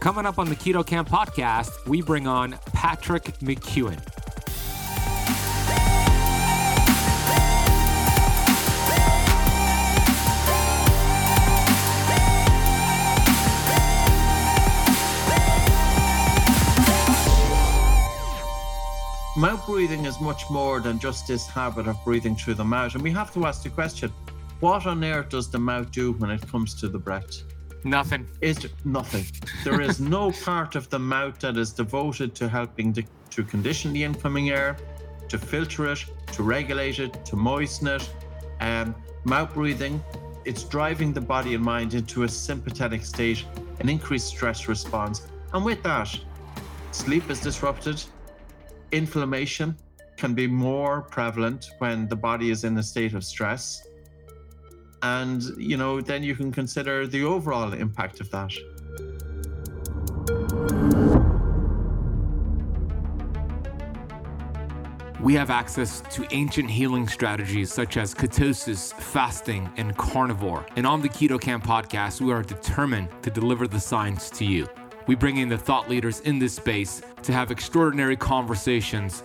Coming up on the Keto Camp podcast, we bring on Patrick McKeown. Mouth breathing is much more than just this habit of breathing through the mouth. And we have to ask the question what on earth does the mouth do when it comes to the breath? Nothing. Is nothing. There is no part of the mouth that is devoted to helping to, to condition the incoming air, to filter it, to regulate it, to moisten it. Um, mouth breathing, it's driving the body and mind into a sympathetic state, an increased stress response. And with that, sleep is disrupted, inflammation can be more prevalent when the body is in a state of stress. And, you know, then you can consider the overall impact of that. We have access to ancient healing strategies such as ketosis, fasting, and carnivore. And on the Keto Camp podcast, we are determined to deliver the science to you. We bring in the thought leaders in this space to have extraordinary conversations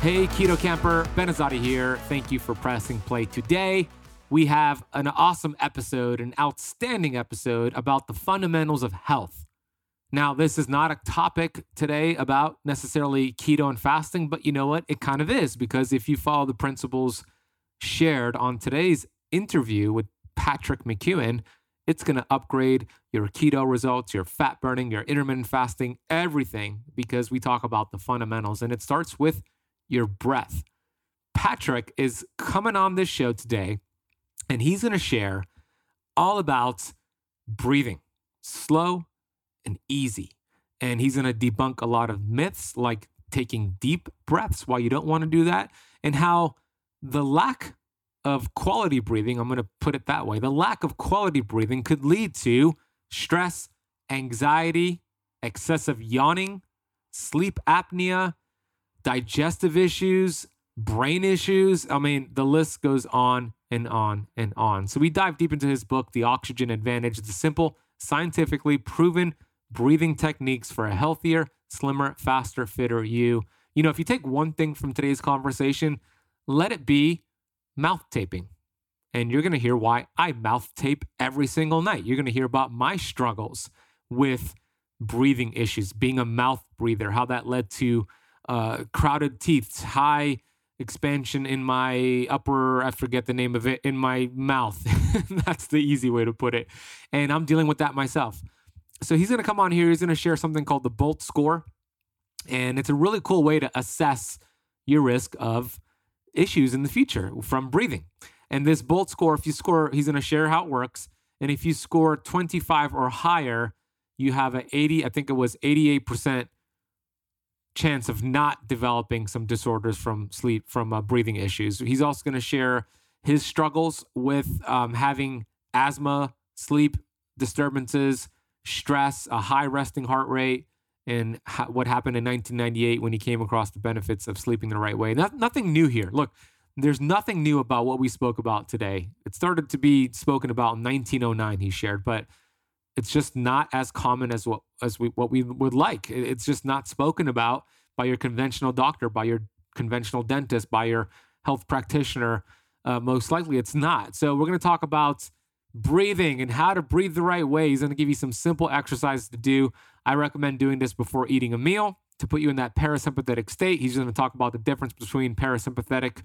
Hey, Keto Camper, Ben Azadi here. Thank you for pressing play today. We have an awesome episode, an outstanding episode about the fundamentals of health. Now, this is not a topic today about necessarily keto and fasting, but you know what? It kind of is because if you follow the principles shared on today's interview with Patrick McKeown, it's going to upgrade your keto results, your fat burning, your intermittent fasting, everything, because we talk about the fundamentals. And it starts with your breath. Patrick is coming on this show today, and he's going to share all about breathing slow and easy. And he's going to debunk a lot of myths like taking deep breaths, why you don't want to do that, and how the lack of quality breathing, I'm going to put it that way, the lack of quality breathing could lead to stress, anxiety, excessive yawning, sleep apnea, digestive issues, brain issues. I mean, the list goes on and on and on. So we dive deep into his book, The Oxygen Advantage. A simple, scientifically proven breathing techniques for a healthier, slimmer, faster, fitter you. You know, if you take one thing from today's conversation, let it be mouth taping. And you're going to hear why I mouth tape every single night. You're going to hear about my struggles with breathing issues, being a mouth breather, how that led to uh, crowded teeth, high expansion in my upper, I forget the name of it, in my mouth. That's the easy way to put it. And I'm dealing with that myself. So he's going to come on here. He's going to share something called the Bolt score. And it's a really cool way to assess your risk of issues in the future from breathing. And this Bolt score, if you score, he's going to share how it works. And if you score 25 or higher, you have an 80, I think it was 88% chance of not developing some disorders from sleep, from uh, breathing issues. He's also going to share his struggles with um, having asthma, sleep disturbances, stress, a high resting heart rate, and ha- what happened in 1998 when he came across the benefits of sleeping the right way. No- nothing new here. Look, there's nothing new about what we spoke about today. It started to be spoken about in 1909, he shared, but it's just not as common as what as we what we would like. It's just not spoken about by your conventional doctor, by your conventional dentist, by your health practitioner. Uh, most likely, it's not. So we're going to talk about breathing and how to breathe the right way. He's going to give you some simple exercises to do. I recommend doing this before eating a meal to put you in that parasympathetic state. He's going to talk about the difference between parasympathetic,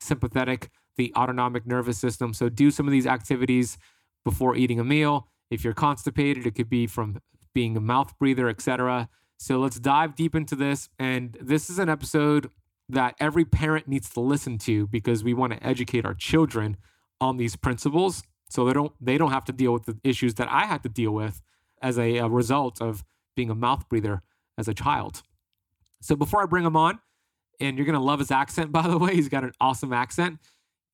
sympathetic, the autonomic nervous system. So do some of these activities before eating a meal. If you're constipated, it could be from being a mouth breather, etc. So let's dive deep into this. And this is an episode that every parent needs to listen to because we want to educate our children on these principles so they don't they don't have to deal with the issues that I had to deal with as a, a result of being a mouth breather as a child. So before I bring him on, and you're to love his accent, by the way, he's got an awesome accent.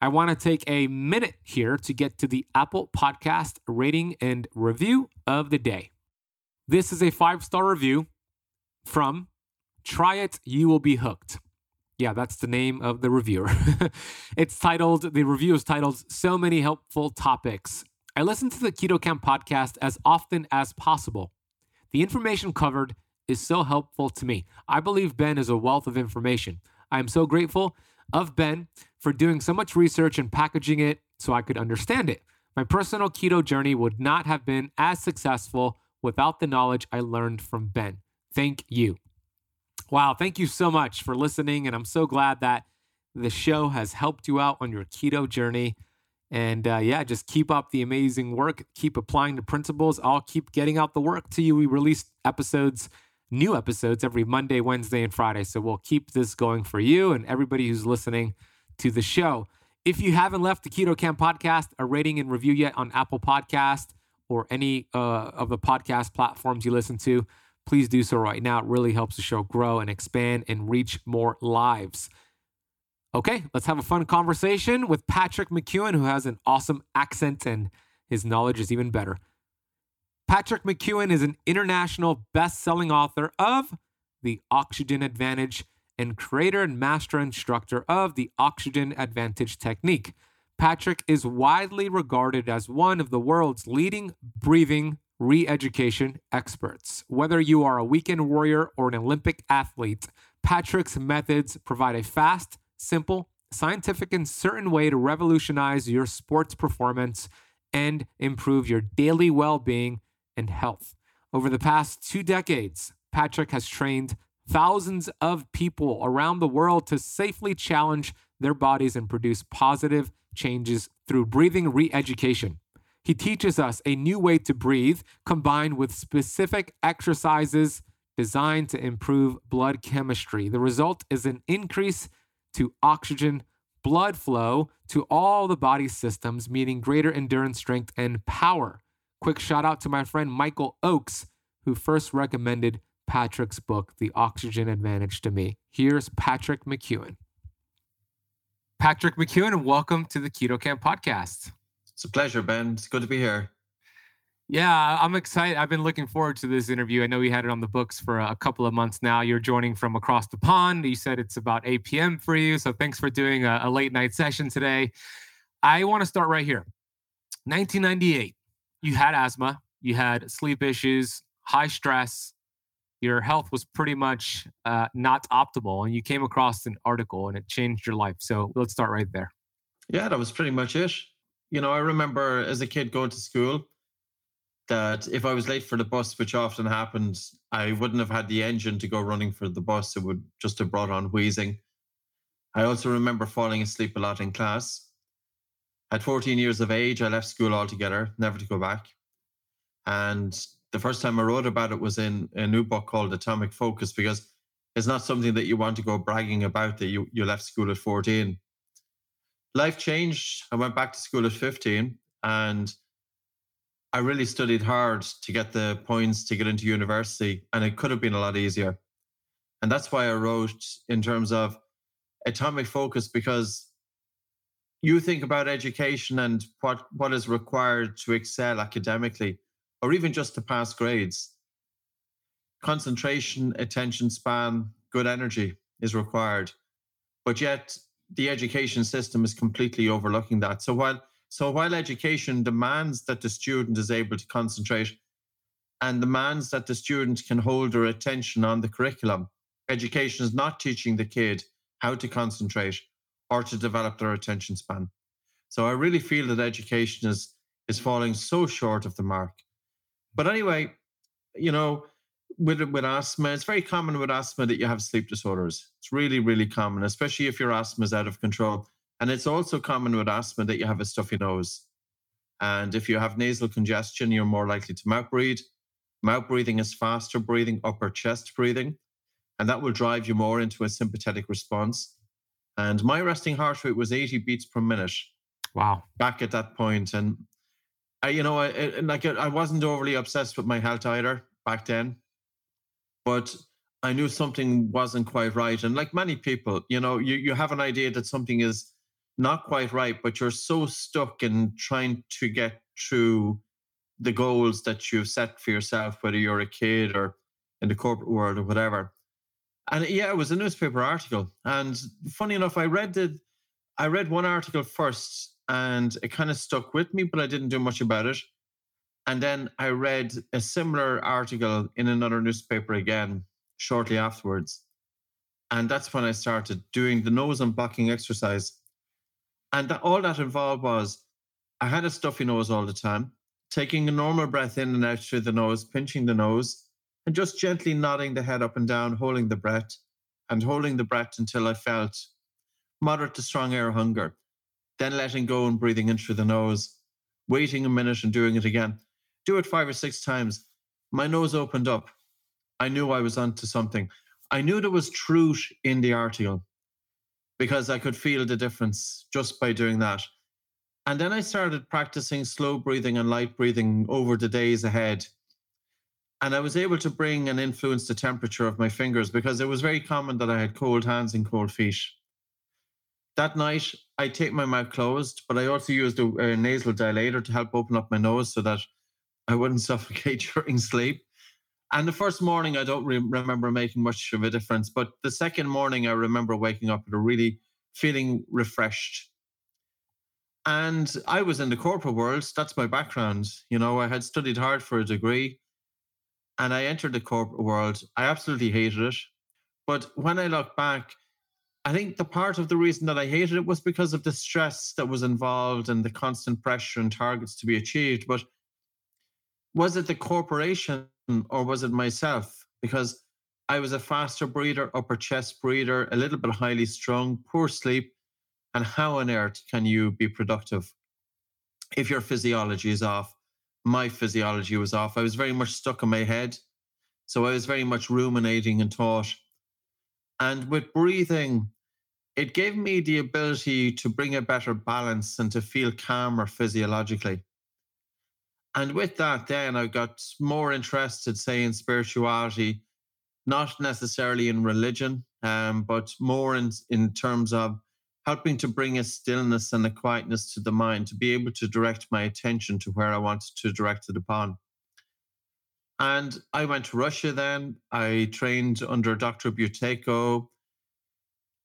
I want to take a minute here to get to the Apple Podcast rating and review of the day. This is a five star review from Try It, You Will Be Hooked. Yeah, that's the name of the reviewer. it's titled, the review is titled, So Many Helpful Topics. I listen to the Keto Camp podcast as often as possible. The information covered is so helpful to me. I believe Ben is a wealth of information. I am so grateful of Ben for doing so much research and packaging it so I could understand it. My personal keto journey would not have been as successful without the knowledge I learned from Ben. Thank you. Wow, thank you so much for listening. And I'm so glad that the show has helped you out on your keto journey. And uh, yeah, just keep up the amazing work. Keep applying the principles. I'll keep getting out the work to you. We release episodes, new episodes every Monday, Wednesday, and Friday. So we'll keep this going for you and everybody who's listening to the show. If you haven't left the Keto Camp podcast a rating and review yet on Apple Podcast or any uh, of the podcast platforms you listen to, please do so right now. It really helps the show grow and expand and reach more lives. Okay, let's have a fun conversation with Patrick McKeown, who has an awesome accent and his knowledge is even better. Patrick McKeown is an international best selling author of The Oxygen Advantage and creator and master instructor of the Oxygen Advantage technique. Patrick is widely regarded as one of the world's leading breathing re education experts. Whether you are a weekend warrior or an Olympic athlete, Patrick's methods provide a fast, simple, scientific, and certain way to revolutionize your sports performance and improve your daily well being and health. Over the past two decades, Patrick has trained thousands of people around the world to safely challenge their bodies and produce positive changes through breathing re education. He teaches us a new way to breathe combined with specific exercises designed to improve blood chemistry. The result is an increase to oxygen blood flow to all the body systems, meaning greater endurance, strength, and power. Quick shout out to my friend Michael Oakes, who first recommended Patrick's book, The Oxygen Advantage, to me. Here's Patrick McKeown. Patrick McKeown, and welcome to the Keto Camp podcast. It's a pleasure, Ben. It's good to be here. Yeah, I'm excited. I've been looking forward to this interview. I know we had it on the books for a couple of months now. You're joining from across the pond. You said it's about 8 p.m. for you. So thanks for doing a, a late night session today. I want to start right here. 1998, you had asthma, you had sleep issues, high stress. Your health was pretty much uh, not optimal, and you came across an article and it changed your life. So let's start right there. Yeah, that was pretty much it you know, I remember as a kid going to school that if I was late for the bus, which often happened, I wouldn't have had the engine to go running for the bus. It would just have brought on wheezing. I also remember falling asleep a lot in class. At 14 years of age, I left school altogether, never to go back. And the first time I wrote about it was in a new book called Atomic Focus because it's not something that you want to go bragging about that you, you left school at 14 life changed. I went back to school at 15 and I really studied hard to get the points to get into university, and it could have been a lot easier. And that's why I wrote in terms of atomic focus because you think about education and what, what is required to excel academically or even just to pass grades. Concentration, attention span, good energy is required. But yet, the education system is completely overlooking that. So while so while education demands that the student is able to concentrate and demands that the student can hold their attention on the curriculum, education is not teaching the kid how to concentrate or to develop their attention span. So I really feel that education is is falling so short of the mark. But anyway, you know, with with asthma, it's very common with asthma that you have sleep disorders. It's really, really common, especially if your asthma is out of control. And it's also common with asthma that you have a stuffy nose. And if you have nasal congestion, you're more likely to mouth breathe. Mouth breathing is faster breathing, upper chest breathing, and that will drive you more into a sympathetic response. And my resting heart rate was 80 beats per minute. Wow. Back at that point, and I, you know, I, I like I wasn't overly obsessed with my health either back then but I knew something wasn't quite right. And like many people, you know, you, you have an idea that something is not quite right, but you're so stuck in trying to get through the goals that you've set for yourself, whether you're a kid or in the corporate world or whatever. And yeah, it was a newspaper article. And funny enough, I read the I read one article first and it kind of stuck with me, but I didn't do much about it. And then I read a similar article in another newspaper again shortly afterwards. And that's when I started doing the nose unblocking exercise. And that, all that involved was I had a stuffy nose all the time, taking a normal breath in and out through the nose, pinching the nose, and just gently nodding the head up and down, holding the breath, and holding the breath until I felt moderate to strong air hunger. Then letting go and breathing in through the nose, waiting a minute and doing it again. Do it five or six times. My nose opened up. I knew I was onto something. I knew there was truth in the article because I could feel the difference just by doing that. And then I started practicing slow breathing and light breathing over the days ahead. And I was able to bring and influence the temperature of my fingers because it was very common that I had cold hands and cold feet. That night, I take my mouth closed, but I also used a, a nasal dilator to help open up my nose so that I wouldn't suffocate during sleep. And the first morning, I don't re- remember making much of a difference. But the second morning, I remember waking up with a really feeling refreshed. And I was in the corporate world. That's my background. You know, I had studied hard for a degree and I entered the corporate world. I absolutely hated it. But when I look back, I think the part of the reason that I hated it was because of the stress that was involved and the constant pressure and targets to be achieved. But was it the corporation or was it myself? Because I was a faster breather, upper chest breather, a little bit highly strung, poor sleep. And how on earth can you be productive if your physiology is off? My physiology was off. I was very much stuck in my head. So I was very much ruminating and thought. And with breathing, it gave me the ability to bring a better balance and to feel calmer physiologically and with that, then I got more interested, say, in spirituality, not necessarily in religion, um, but more in, in terms of helping to bring a stillness and a quietness to the mind, to be able to direct my attention to where I wanted to direct it upon. And I went to Russia then. I trained under Dr. Buteyko.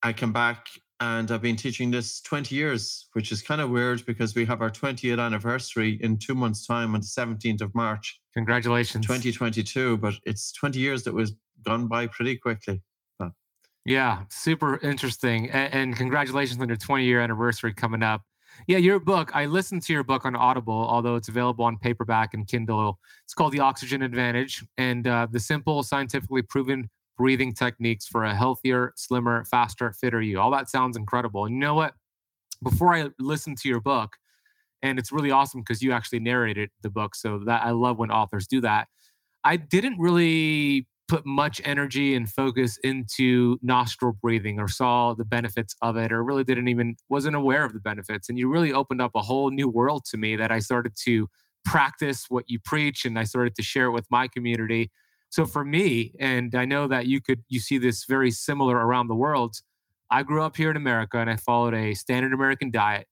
I came back and I've been teaching this 20 years, which is kind of weird because we have our 20th anniversary in two months' time on the 17th of March. Congratulations. 2022, but it's 20 years that was gone by pretty quickly. Yeah, super interesting. And, and congratulations on your 20 year anniversary coming up. Yeah, your book, I listened to your book on Audible, although it's available on paperback and Kindle. It's called The Oxygen Advantage and uh, the simple, scientifically proven breathing techniques for a healthier, slimmer, faster, fitter you. All that sounds incredible. And you know what? Before I listened to your book, and it's really awesome because you actually narrated the book. So that I love when authors do that. I didn't really put much energy and focus into nostril breathing or saw the benefits of it or really didn't even wasn't aware of the benefits and you really opened up a whole new world to me that I started to practice what you preach and I started to share it with my community so for me, and I know that you could you see this very similar around the world. I grew up here in America and I followed a standard American diet,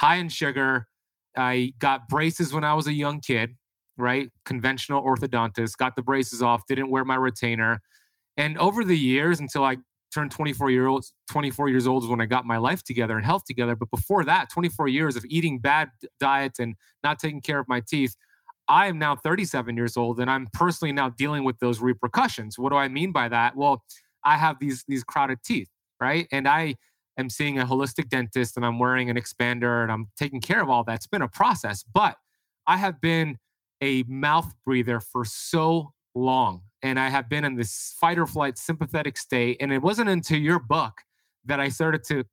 high in sugar. I got braces when I was a young kid, right? Conventional orthodontist, got the braces off, didn't wear my retainer. And over the years until I turned 24 year old 24 years old is when I got my life together and health together. But before that, 24 years of eating bad diets and not taking care of my teeth, I am now 37 years old and I'm personally now dealing with those repercussions. What do I mean by that? Well, I have these these crowded teeth, right? And I am seeing a holistic dentist and I'm wearing an expander and I'm taking care of all that. It's been a process, but I have been a mouth breather for so long and I have been in this fight or flight sympathetic state and it wasn't until your book that I started to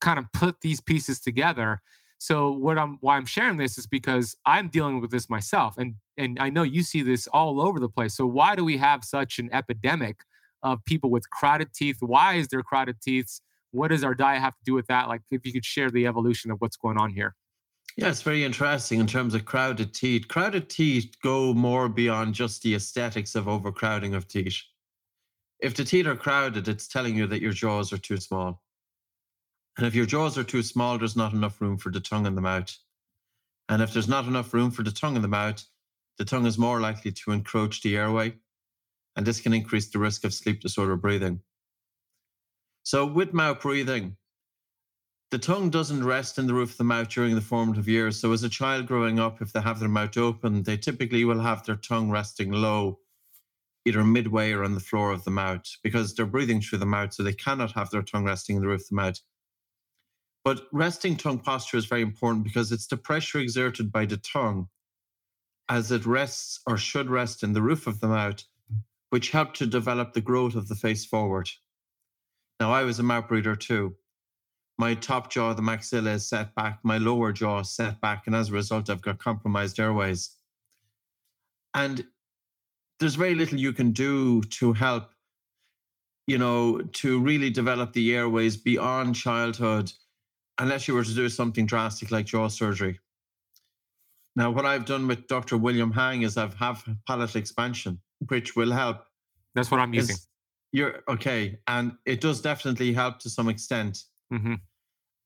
kind of put these pieces together so what I'm why I'm sharing this is because I'm dealing with this myself, and and I know you see this all over the place. So why do we have such an epidemic of people with crowded teeth? Why is there crowded teeth? What does our diet have to do with that? Like, if you could share the evolution of what's going on here. Yeah, it's very interesting in terms of crowded teeth. Crowded teeth go more beyond just the aesthetics of overcrowding of teeth. if the teeth are crowded, it's telling you that your jaws are too small. And if your jaws are too small, there's not enough room for the tongue and the mouth. And if there's not enough room for the tongue and the mouth, the tongue is more likely to encroach the airway, and this can increase the risk of sleep disorder breathing. So, with mouth breathing, the tongue doesn't rest in the roof of the mouth during the formative years. So, as a child growing up, if they have their mouth open, they typically will have their tongue resting low either midway or on the floor of the mouth because they're breathing through the mouth, so they cannot have their tongue resting in the roof of the mouth. But resting tongue posture is very important because it's the pressure exerted by the tongue as it rests or should rest in the roof of the mouth, which help to develop the growth of the face forward. Now, I was a mouth breather too. My top jaw, the maxilla, is set back, my lower jaw is set back, and as a result, I've got compromised airways. And there's very little you can do to help you know to really develop the airways beyond childhood unless you were to do something drastic like jaw surgery. Now what i've done with dr william hang is i've have palate expansion which will help. That's what i'm using. you're okay and it does definitely help to some extent. Mm-hmm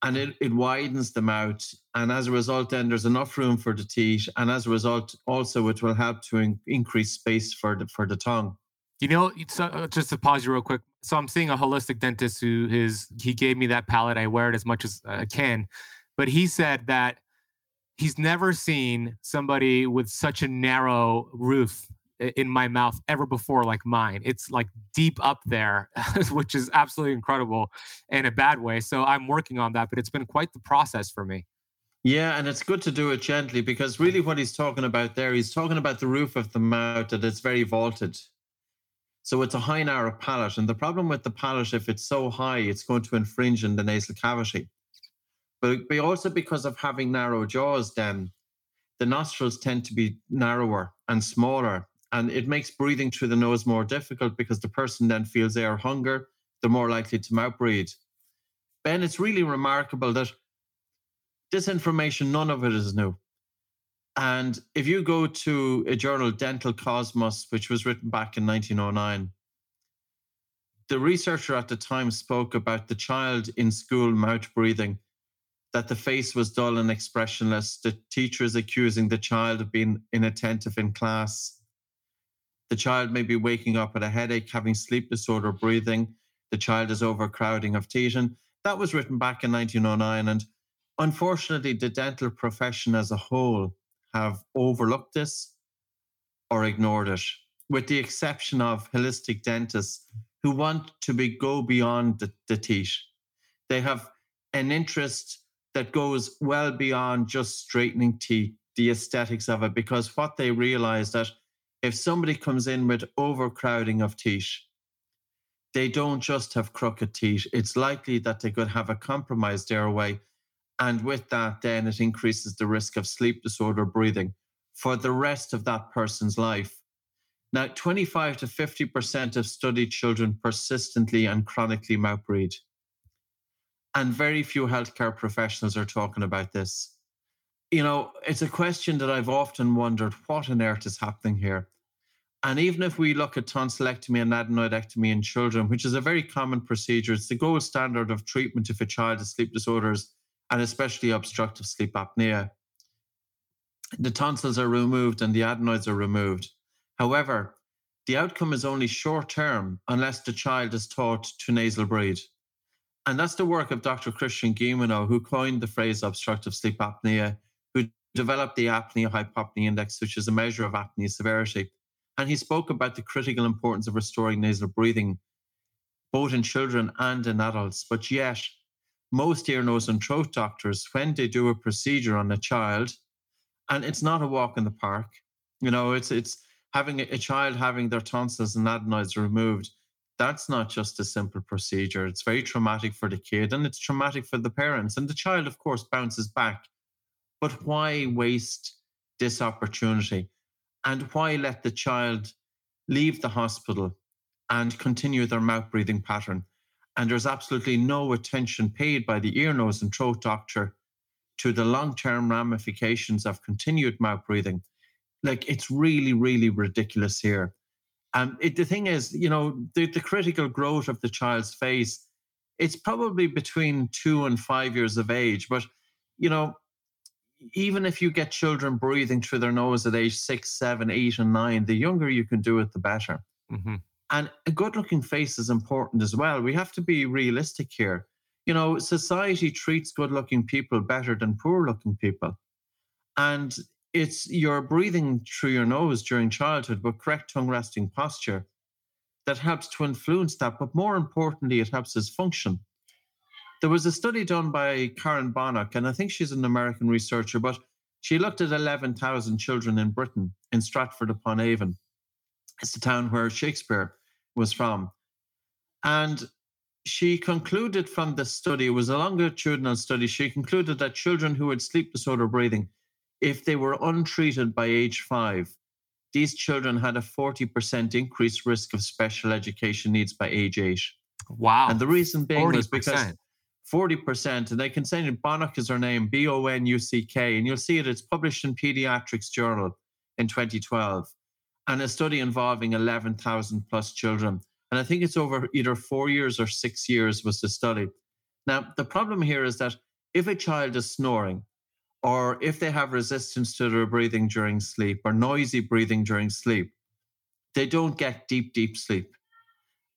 and it, it widens them out. And as a result, then there's enough room for the teeth. And as a result, also it will help to in, increase space for the for the tongue. You know, uh, just to pause you real quick. So I'm seeing a holistic dentist who is he gave me that palate. I wear it as much as I can, but he said that he's never seen somebody with such a narrow roof in my mouth ever before like mine. It's like deep up there, which is absolutely incredible in a bad way. So I'm working on that, but it's been quite the process for me. Yeah, and it's good to do it gently because really what he's talking about there, he's talking about the roof of the mouth that it's very vaulted. So it's a high narrow palate. And the problem with the palate, if it's so high, it's going to infringe in the nasal cavity. But also because of having narrow jaws, then the nostrils tend to be narrower and smaller and it makes breathing through the nose more difficult because the person then feels air hunger. They're more likely to mouth breathe. Ben, it's really remarkable that this information, none of it is new. And if you go to a journal, Dental Cosmos, which was written back in 1909, the researcher at the time spoke about the child in school mouth breathing, that the face was dull and expressionless, the teachers accusing the child of being inattentive in class, the child may be waking up with a headache, having sleep disorder, breathing. The child is overcrowding of teeth. And that was written back in 1909. And unfortunately, the dental profession as a whole have overlooked this or ignored it, with the exception of holistic dentists who want to be go beyond the, the teeth. They have an interest that goes well beyond just straightening teeth, the aesthetics of it, because what they realize that if somebody comes in with overcrowding of teeth, they don't just have crooked teeth. It's likely that they could have a compromised airway. And with that, then it increases the risk of sleep disorder breathing for the rest of that person's life. Now, 25 to 50% of studied children persistently and chronically mouth breathe. And very few healthcare professionals are talking about this. You know, it's a question that I've often wondered what on earth is happening here? And even if we look at tonsillectomy and adenoidectomy in children, which is a very common procedure, it's the gold standard of treatment if a child has sleep disorders and especially obstructive sleep apnea. The tonsils are removed and the adenoids are removed. However, the outcome is only short term unless the child is taught to nasal breathe. And that's the work of Dr. Christian Guilleminault, who coined the phrase obstructive sleep apnea, who developed the apnea hypopnea index, which is a measure of apnea severity. And he spoke about the critical importance of restoring nasal breathing, both in children and in adults. But yet, most ear, nose, and throat doctors, when they do a procedure on a child, and it's not a walk in the park, you know, it's it's having a, a child having their tonsils and adenoids removed. That's not just a simple procedure. It's very traumatic for the kid and it's traumatic for the parents. And the child, of course, bounces back. But why waste this opportunity? And why let the child leave the hospital and continue their mouth breathing pattern? And there's absolutely no attention paid by the ear, nose, and throat doctor to the long term ramifications of continued mouth breathing. Like it's really, really ridiculous here. Um, the thing is, you know, the, the critical growth of the child's face, it's probably between two and five years of age. But, you know, even if you get children breathing through their nose at age six, seven, eight, and nine, the younger you can do it, the better. Mm-hmm. And a good looking face is important as well. We have to be realistic here. You know, society treats good looking people better than poor looking people. And it's your breathing through your nose during childhood with correct tongue resting posture that helps to influence that. But more importantly, it helps us function. There was a study done by Karen Bonuck, and I think she's an American researcher, but she looked at 11,000 children in Britain, in Stratford upon Avon. It's the town where Shakespeare was from. And she concluded from this study, it was a longitudinal study, she concluded that children who had sleep disorder breathing if they were untreated by age five, these children had a 40% increased risk of special education needs by age eight. Wow. And the reason being 40%. was because 40%, and they can say it, Bonuck is her name, B O N U C K, and you'll see it, it's published in Pediatrics Journal in 2012, and a study involving 11,000 plus children. And I think it's over either four years or six years was the study. Now, the problem here is that if a child is snoring, or if they have resistance to their breathing during sleep or noisy breathing during sleep, they don't get deep, deep sleep.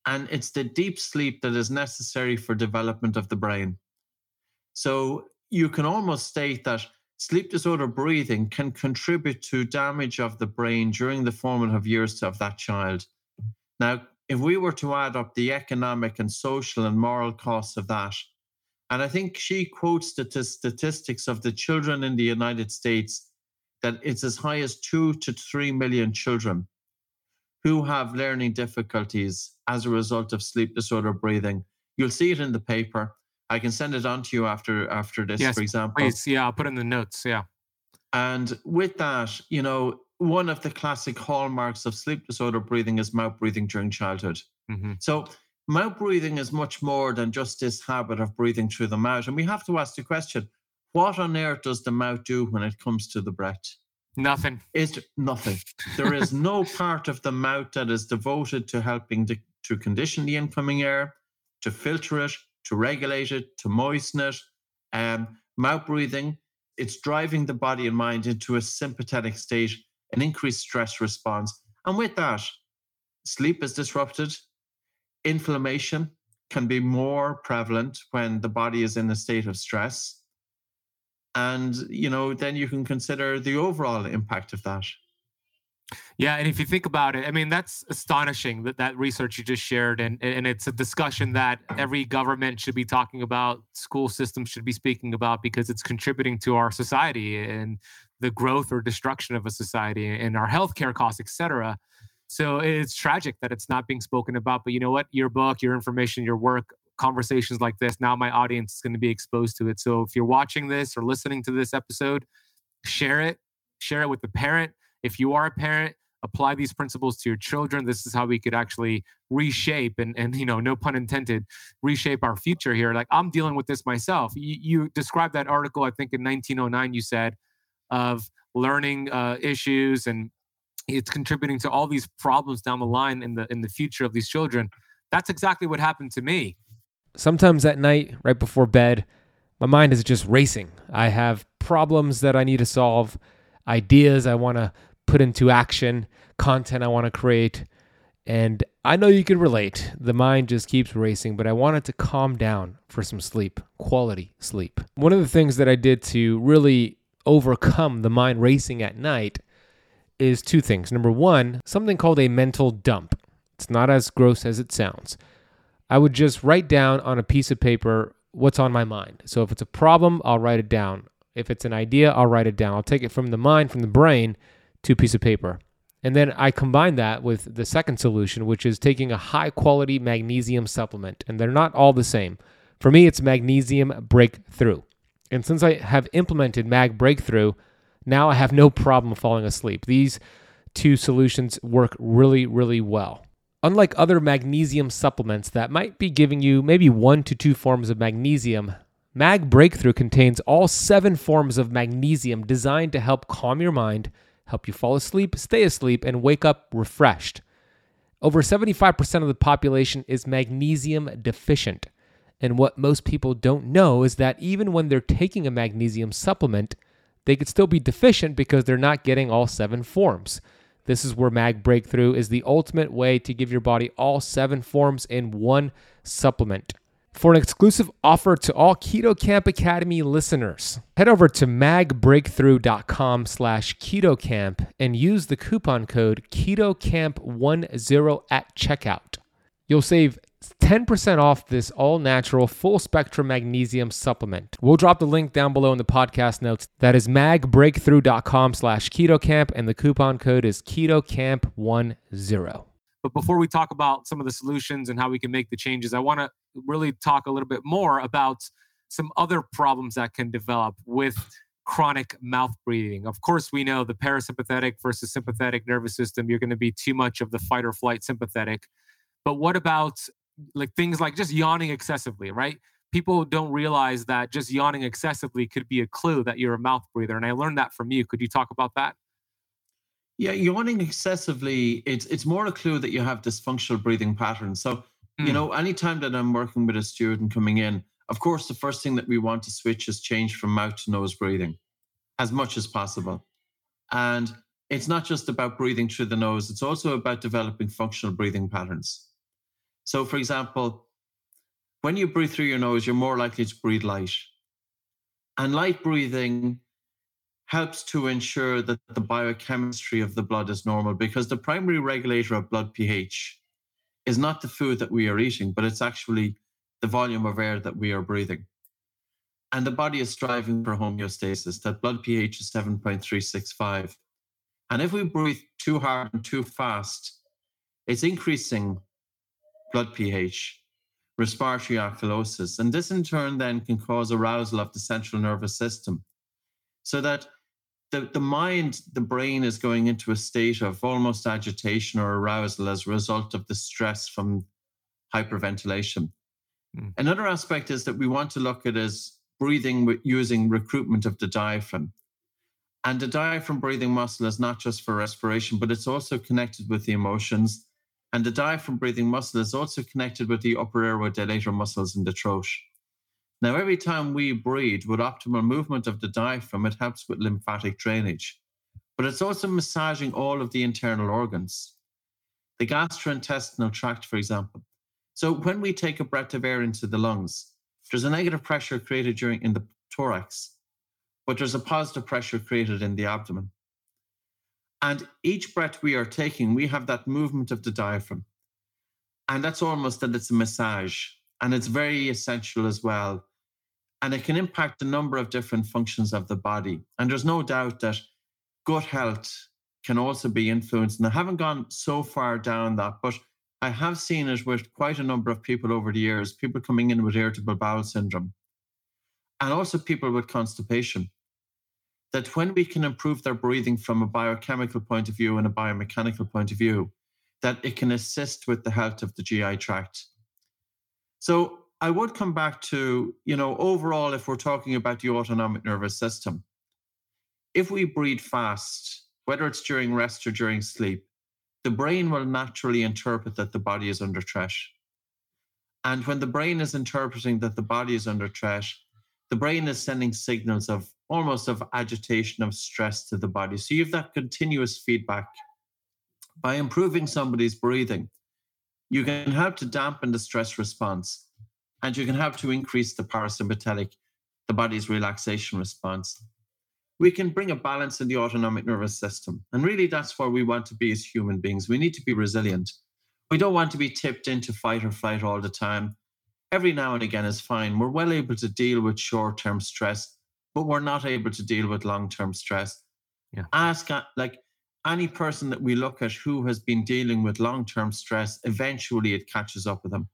And it's the deep sleep that is necessary for development of the brain. So you can almost state that sleep disorder breathing can contribute to damage of the brain during the formative years of that child. Now, if we were to add up the economic and social and moral costs of that, and I think she quotes the statistics of the children in the United States that it's as high as two to three million children who have learning difficulties as a result of sleep disorder breathing. You'll see it in the paper. I can send it on to you after after this, yes, for example. Please, yeah, I'll put in the notes. Yeah. And with that, you know, one of the classic hallmarks of sleep disorder breathing is mouth breathing during childhood. Mm-hmm. So mouth breathing is much more than just this habit of breathing through the mouth. And we have to ask the question what on earth does the mouth do when it comes to the breath? Nothing. Is nothing. there is no part of the mouth that is devoted to helping to, to condition the incoming air, to filter it, to regulate it, to moisten it. Um, mouth breathing, it's driving the body and mind into a sympathetic state, an increased stress response. And with that, sleep is disrupted, inflammation can be more prevalent when the body is in a state of stress and you know then you can consider the overall impact of that yeah and if you think about it i mean that's astonishing that that research you just shared and and it's a discussion that every government should be talking about school systems should be speaking about because it's contributing to our society and the growth or destruction of a society and our healthcare costs etc so it's tragic that it's not being spoken about. But you know what? Your book, your information, your work, conversations like this, now my audience is going to be exposed to it. So if you're watching this or listening to this episode, share it, share it with the parent. If you are a parent, apply these principles to your children. This is how we could actually reshape and, and you know, no pun intended, reshape our future here. Like I'm dealing with this myself. You, you described that article, I think in 1909, you said, of learning uh, issues and it's contributing to all these problems down the line in the in the future of these children that's exactly what happened to me sometimes at night right before bed my mind is just racing i have problems that i need to solve ideas i want to put into action content i want to create and i know you can relate the mind just keeps racing but i wanted to calm down for some sleep quality sleep one of the things that i did to really overcome the mind racing at night is two things. Number one, something called a mental dump. It's not as gross as it sounds. I would just write down on a piece of paper what's on my mind. So if it's a problem, I'll write it down. If it's an idea, I'll write it down. I'll take it from the mind, from the brain to a piece of paper. And then I combine that with the second solution, which is taking a high quality magnesium supplement. And they're not all the same. For me, it's magnesium breakthrough. And since I have implemented Mag Breakthrough, now I have no problem falling asleep. These two solutions work really, really well. Unlike other magnesium supplements that might be giving you maybe one to two forms of magnesium, Mag Breakthrough contains all seven forms of magnesium designed to help calm your mind, help you fall asleep, stay asleep, and wake up refreshed. Over 75% of the population is magnesium deficient. And what most people don't know is that even when they're taking a magnesium supplement, they could still be deficient because they're not getting all seven forms. This is where Mag Breakthrough is the ultimate way to give your body all seven forms in one supplement. For an exclusive offer to all Keto Camp Academy listeners, head over to magbreakthrough.com slash ketocamp and use the coupon code KETOCAMP10 at checkout. You'll save 10% off this all natural full spectrum magnesium supplement. We'll drop the link down below in the podcast notes. That is magbreakthrough.com slash ketocamp and the coupon code is ketocamp10. But before we talk about some of the solutions and how we can make the changes, I want to really talk a little bit more about some other problems that can develop with chronic mouth breathing. Of course, we know the parasympathetic versus sympathetic nervous system, you're going to be too much of the fight or flight sympathetic. But what about like things like just yawning excessively, right? People don't realize that just yawning excessively could be a clue that you're a mouth breather. And I learned that from you. Could you talk about that? Yeah, yawning excessively, it's it's more a clue that you have dysfunctional breathing patterns. So, mm. you know, anytime that I'm working with a student coming in, of course, the first thing that we want to switch is change from mouth to nose breathing as much as possible. And it's not just about breathing through the nose, it's also about developing functional breathing patterns. So, for example, when you breathe through your nose, you're more likely to breathe light. And light breathing helps to ensure that the biochemistry of the blood is normal because the primary regulator of blood pH is not the food that we are eating, but it's actually the volume of air that we are breathing. And the body is striving for homeostasis. That blood pH is 7.365. And if we breathe too hard and too fast, it's increasing blood pH, respiratory alkalosis. And this in turn then can cause arousal of the central nervous system. So that the, the mind, the brain is going into a state of almost agitation or arousal as a result of the stress from hyperventilation. Mm. Another aspect is that we want to look at as breathing using recruitment of the diaphragm. And the diaphragm breathing muscle is not just for respiration, but it's also connected with the emotions. And the diaphragm breathing muscle is also connected with the upper airway dilator muscles in the throat. Now, every time we breathe with optimal movement of the diaphragm, it helps with lymphatic drainage. But it's also massaging all of the internal organs. The gastrointestinal tract, for example. So when we take a breath of air into the lungs, there's a negative pressure created during in the thorax, but there's a positive pressure created in the abdomen. And each breath we are taking, we have that movement of the diaphragm. And that's almost that it's a massage. And it's very essential as well and it can impact a number of different functions of the body. And there's no doubt that gut health can also be influenced. And I haven't gone so far down that, but I have seen it with quite a number of people over the years, people coming in with irritable bowel syndrome, and also people with constipation. That when we can improve their breathing from a biochemical point of view and a biomechanical point of view, that it can assist with the health of the GI tract. So I would come back to, you know, overall, if we're talking about the autonomic nervous system, if we breathe fast, whether it's during rest or during sleep, the brain will naturally interpret that the body is under threat. And when the brain is interpreting that the body is under threat, the brain is sending signals of almost of agitation, of stress to the body. So you have that continuous feedback. By improving somebody's breathing, you can help to dampen the stress response and you can help to increase the parasympathetic, the body's relaxation response. We can bring a balance in the autonomic nervous system. And really, that's where we want to be as human beings. We need to be resilient. We don't want to be tipped into fight or flight all the time. Every now and again is fine. We're well able to deal with short term stress, but we're not able to deal with long term stress. Yeah. Ask, like, any person that we look at who has been dealing with long term stress, eventually it catches up with them.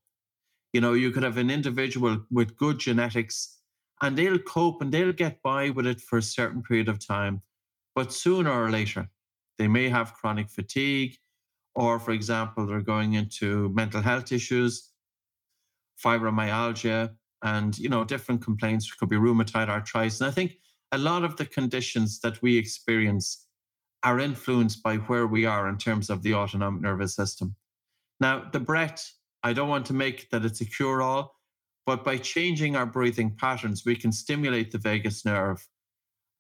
You know, you could have an individual with good genetics and they'll cope and they'll get by with it for a certain period of time. But sooner or later, they may have chronic fatigue, or for example, they're going into mental health issues, fibromyalgia, and you know, different complaints. Could be rheumatoid arthritis. And I think a lot of the conditions that we experience are influenced by where we are in terms of the autonomic nervous system. Now, the breath, I don't want to make that it's a cure all, but by changing our breathing patterns, we can stimulate the vagus nerve.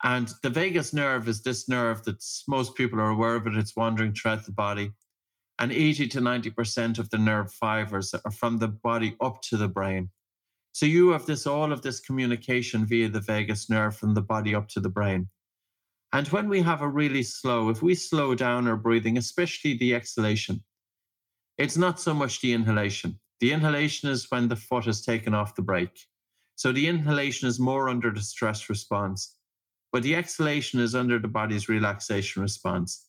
And the vagus nerve is this nerve that most people are aware of it, it's wandering throughout the body. And 80 to 90% of the nerve fibers are from the body up to the brain. So you have this all of this communication via the vagus nerve from the body up to the brain. And when we have a really slow, if we slow down our breathing, especially the exhalation, it's not so much the inhalation. The inhalation is when the foot is taken off the brake. So the inhalation is more under the stress response, but the exhalation is under the body's relaxation response.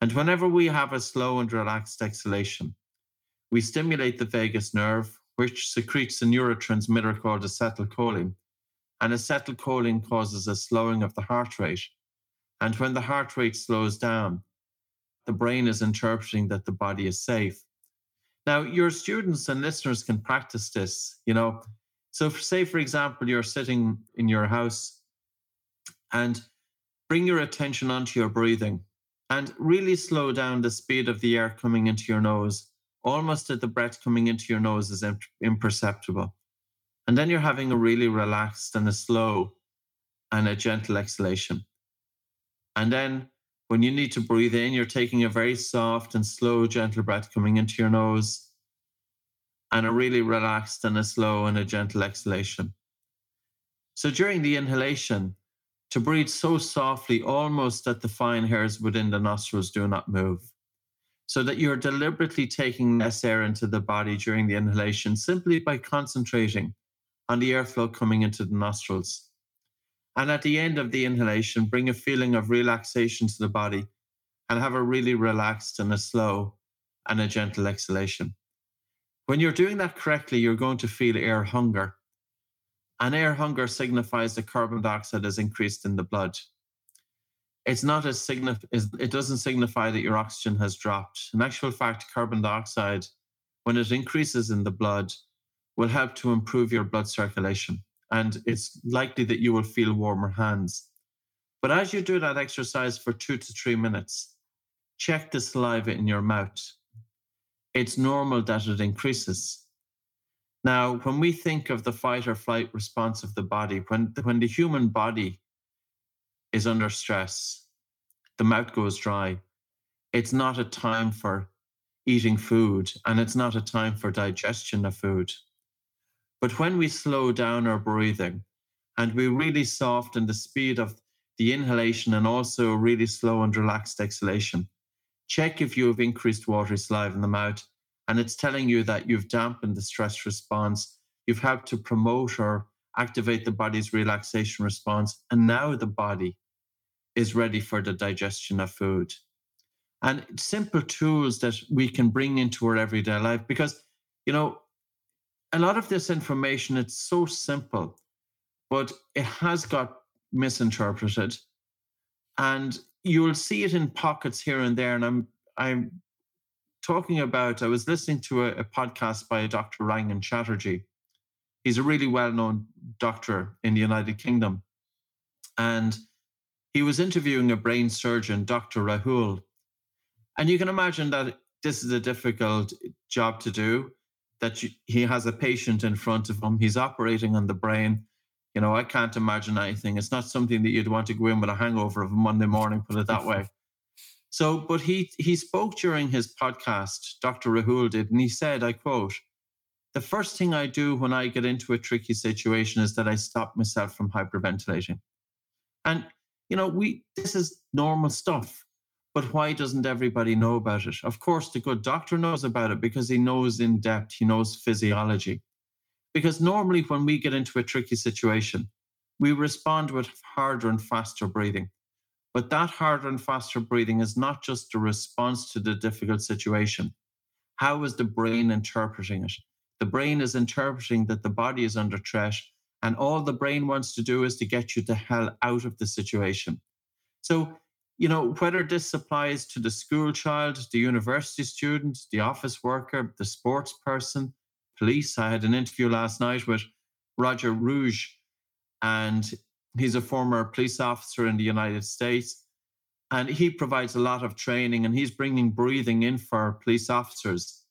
And whenever we have a slow and relaxed exhalation, we stimulate the vagus nerve, which secretes a neurotransmitter called acetylcholine. And acetylcholine causes a slowing of the heart rate. And when the heart rate slows down, the brain is interpreting that the body is safe. Now, your students and listeners can practice this, you know. So, say, for example, you're sitting in your house and bring your attention onto your breathing and really slow down the speed of the air coming into your nose almost that the breath coming into your nose is imperceptible. And then you're having a really relaxed and a slow and a gentle exhalation. And then when you need to breathe in, you're taking a very soft and slow, gentle breath coming into your nose and a really relaxed and a slow and a gentle exhalation. So during the inhalation, to breathe so softly, almost that the fine hairs within the nostrils do not move so that you're deliberately taking less air into the body during the inhalation simply by concentrating on the airflow coming into the nostrils. And at the end of the inhalation, bring a feeling of relaxation to the body and have a really relaxed and a slow and a gentle exhalation. When you're doing that correctly, you're going to feel air hunger. And air hunger signifies that carbon dioxide is increased in the blood it's not as signif- it doesn't signify that your oxygen has dropped. In actual fact, carbon dioxide, when it increases in the blood, will help to improve your blood circulation. And it's likely that you will feel warmer hands. But as you do that exercise for two to three minutes, check the saliva in your mouth. It's normal that it increases. Now, when we think of the fight or flight response of the body, when, when the human body is under stress, the mouth goes dry. It's not a time for eating food and it's not a time for digestion of food. But when we slow down our breathing and we really soften the speed of the inhalation and also really slow and relaxed exhalation, check if you have increased watery saliva in the mouth and it's telling you that you've dampened the stress response, you've helped to promote or activate the body's relaxation response, and now the body is ready for the digestion of food. And simple tools that we can bring into our everyday life because, you know, a lot of this information, it's so simple, but it has got misinterpreted. And you'll see it in pockets here and there. And I'm I'm talking about, I was listening to a, a podcast by Dr. Rangan Chatterjee. He's a really well-known doctor in the United Kingdom. And he was interviewing a brain surgeon, Dr. Rahul. And you can imagine that this is a difficult job to do, that you, he has a patient in front of him, he's operating on the brain. You know, I can't imagine anything. It's not something that you'd want to go in with a hangover of a Monday morning, put it that way. So, but he he spoke during his podcast, Dr. Rahul did, and he said, I quote, the first thing I do when I get into a tricky situation is that I stop myself from hyperventilating. And you know, we this is normal stuff. But why doesn't everybody know about it? Of course, the good doctor knows about it because he knows in depth, he knows physiology. Because normally, when we get into a tricky situation, we respond with harder and faster breathing. But that harder and faster breathing is not just a response to the difficult situation. How is the brain interpreting it? The brain is interpreting that the body is under threat and all the brain wants to do is to get you the hell out of the situation. So, you know, whether this applies to the school child, the university student, the office worker, the sports person, police. I had an interview last night with Roger Rouge, and he's a former police officer in the United States. And he provides a lot of training and he's bringing breathing in for police officers.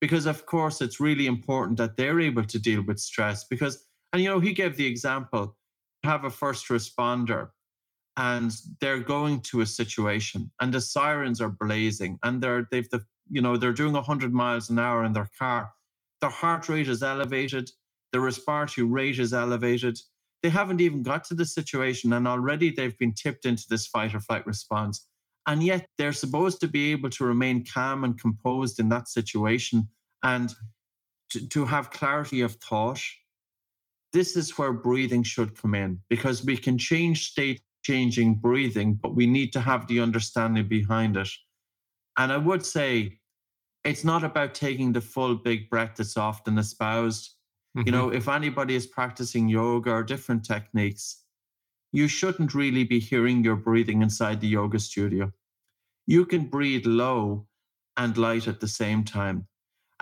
because of course it's really important that they're able to deal with stress because and you know he gave the example have a first responder and they're going to a situation and the sirens are blazing and they're they've the you know they're doing 100 miles an hour in their car. Their heart rate is elevated. The respiratory rate is elevated. They haven't even got to the situation and already they've been tipped into this fight or flight response. And yet they're supposed to be able to remain calm and composed in that situation and to, to have clarity of thought this is where breathing should come in because we can change state changing breathing, but we need to have the understanding behind it. And I would say it's not about taking the full big breath that's often espoused. Mm-hmm. You know, if anybody is practicing yoga or different techniques, you shouldn't really be hearing your breathing inside the yoga studio. You can breathe low and light at the same time.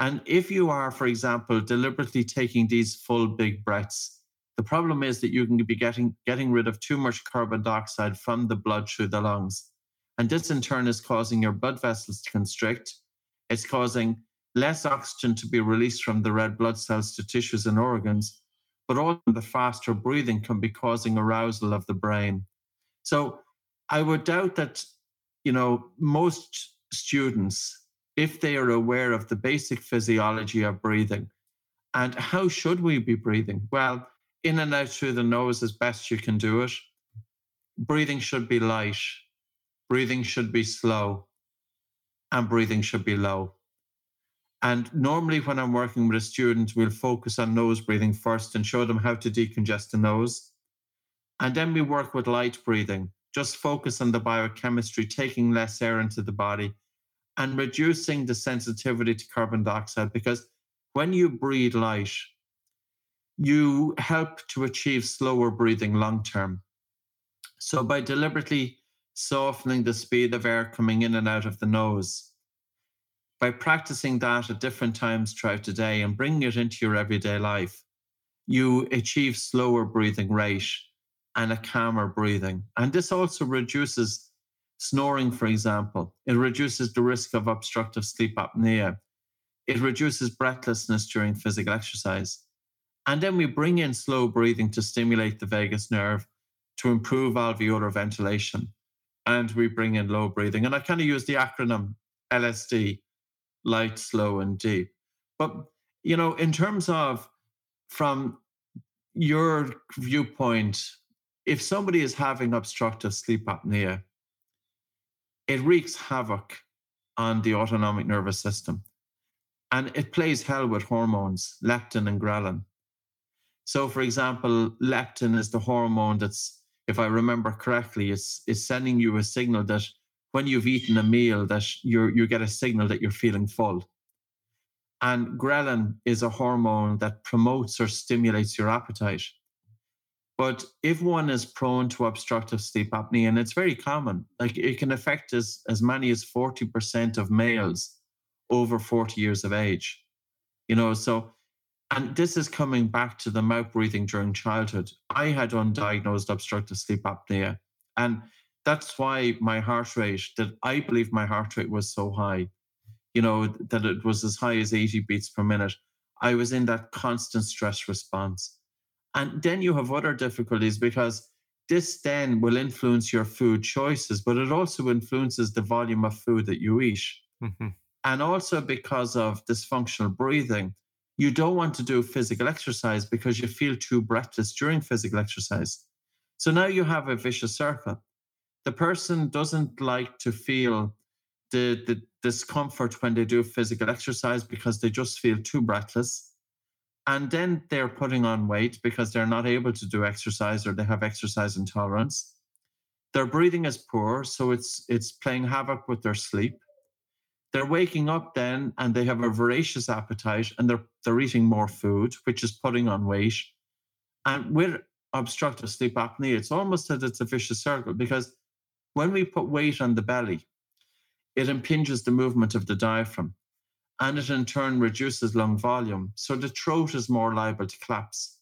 And if you are, for example, deliberately taking these full big breaths, the problem is that you can be getting, getting rid of too much carbon dioxide from the blood through the lungs. And this in turn is causing your blood vessels to constrict. It's causing less oxygen to be released from the red blood cells to tissues and organs, but also the faster breathing can be causing arousal of the brain. So I would doubt that, you know, most students, if they are aware of the basic physiology of breathing, and how should we be breathing? Well, in and out through the nose as best you can do it. Breathing should be light. Breathing should be slow. And breathing should be low. And normally, when I'm working with a student, we'll focus on nose breathing first and show them how to decongest the nose. And then we work with light breathing, just focus on the biochemistry, taking less air into the body and reducing the sensitivity to carbon dioxide. Because when you breathe light, you help to achieve slower breathing long term. So, by deliberately softening the speed of air coming in and out of the nose, by practicing that at different times throughout the day and bringing it into your everyday life, you achieve slower breathing rate and a calmer breathing. And this also reduces snoring, for example. It reduces the risk of obstructive sleep apnea. It reduces breathlessness during physical exercise. And then we bring in slow breathing to stimulate the vagus nerve to improve alveolar ventilation. And we bring in low breathing. And I kind of use the acronym LSD, light, slow, and deep. But, you know, in terms of from your viewpoint, if somebody is having obstructive sleep apnea, it wreaks havoc on the autonomic nervous system. And it plays hell with hormones, leptin and ghrelin. So, for example, leptin is the hormone that's, if I remember correctly, is is sending you a signal that when you've eaten a meal that you you get a signal that you're feeling full. And ghrelin is a hormone that promotes or stimulates your appetite. But if one is prone to obstructive sleep apnea, and it's very common, like it can affect as, as many as 40% of males over 40 years of age. You know, so and this is coming back to the mouth breathing during childhood. I had undiagnosed obstructive sleep apnea. And that's why my heart rate, that I believe my heart rate was so high, you know, that it was as high as 80 beats per minute. I was in that constant stress response. And then you have other difficulties because this then will influence your food choices, but it also influences the volume of food that you eat. Mm-hmm. And also because of dysfunctional breathing, you don't want to do physical exercise because you feel too breathless during physical exercise. So now you have a vicious circle. The person doesn't like to feel the, the discomfort when they do physical exercise because they just feel too breathless. And then they're putting on weight because they're not able to do exercise or they have exercise intolerance. Their breathing is poor, so it's it's playing havoc with their sleep they're waking up then and they have a voracious appetite and they're they're eating more food, which is putting on weight. And with obstructive sleep apnea, it's almost that it's a vicious circle because when we put weight on the belly, it impinges the movement of the diaphragm and it in turn reduces lung volume. So the throat is more liable to collapse.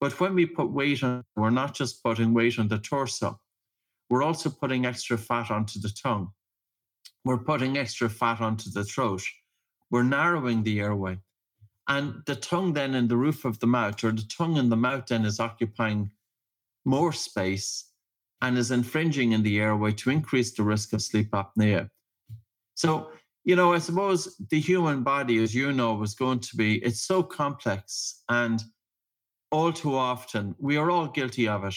But when we put weight on, we're not just putting weight on the torso, we're also putting extra fat onto the tongue we're putting extra fat onto the throat. we're narrowing the airway. And the tongue then in the roof of the mouth, or the tongue in the mouth then is occupying more space and is infringing in the airway to increase the risk of sleep apnea. So, you know, I suppose the human body, as you know, was going to be, it's so complex. And all too often, we are all guilty of it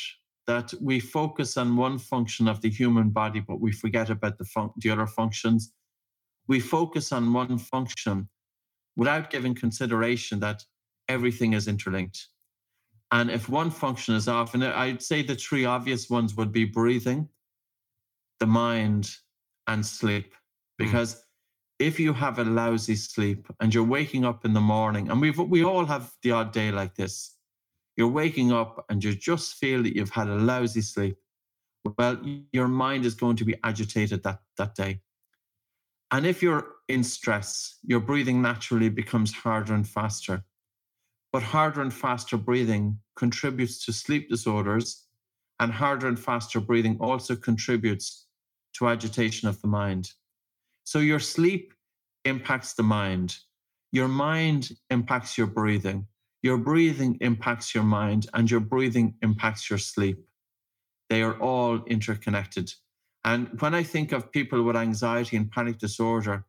that we focus on one function of the human body, but we forget about the, fun- the other functions. We focus on one function without giving consideration that everything is interlinked. And if one function is off, and I'd say the three obvious ones would be breathing, the mind, and sleep. Hmm. Because mm. If you have a lousy sleep and you're waking up in the morning, and we've we all have the odd day like this, you're waking up and you just feel that you've had a lousy sleep. Well, your mind is going to be agitated that, that day. And if you're in stress, your breathing naturally becomes harder and faster. But harder and faster breathing contributes to sleep disorders, and harder and faster breathing also contributes to agitation of the mind. So your sleep impacts the mind, your mind impacts your breathing, your breathing impacts your mind, and your breathing impacts your sleep. They are all interconnected. And when I think of people with anxiety and panic disorder,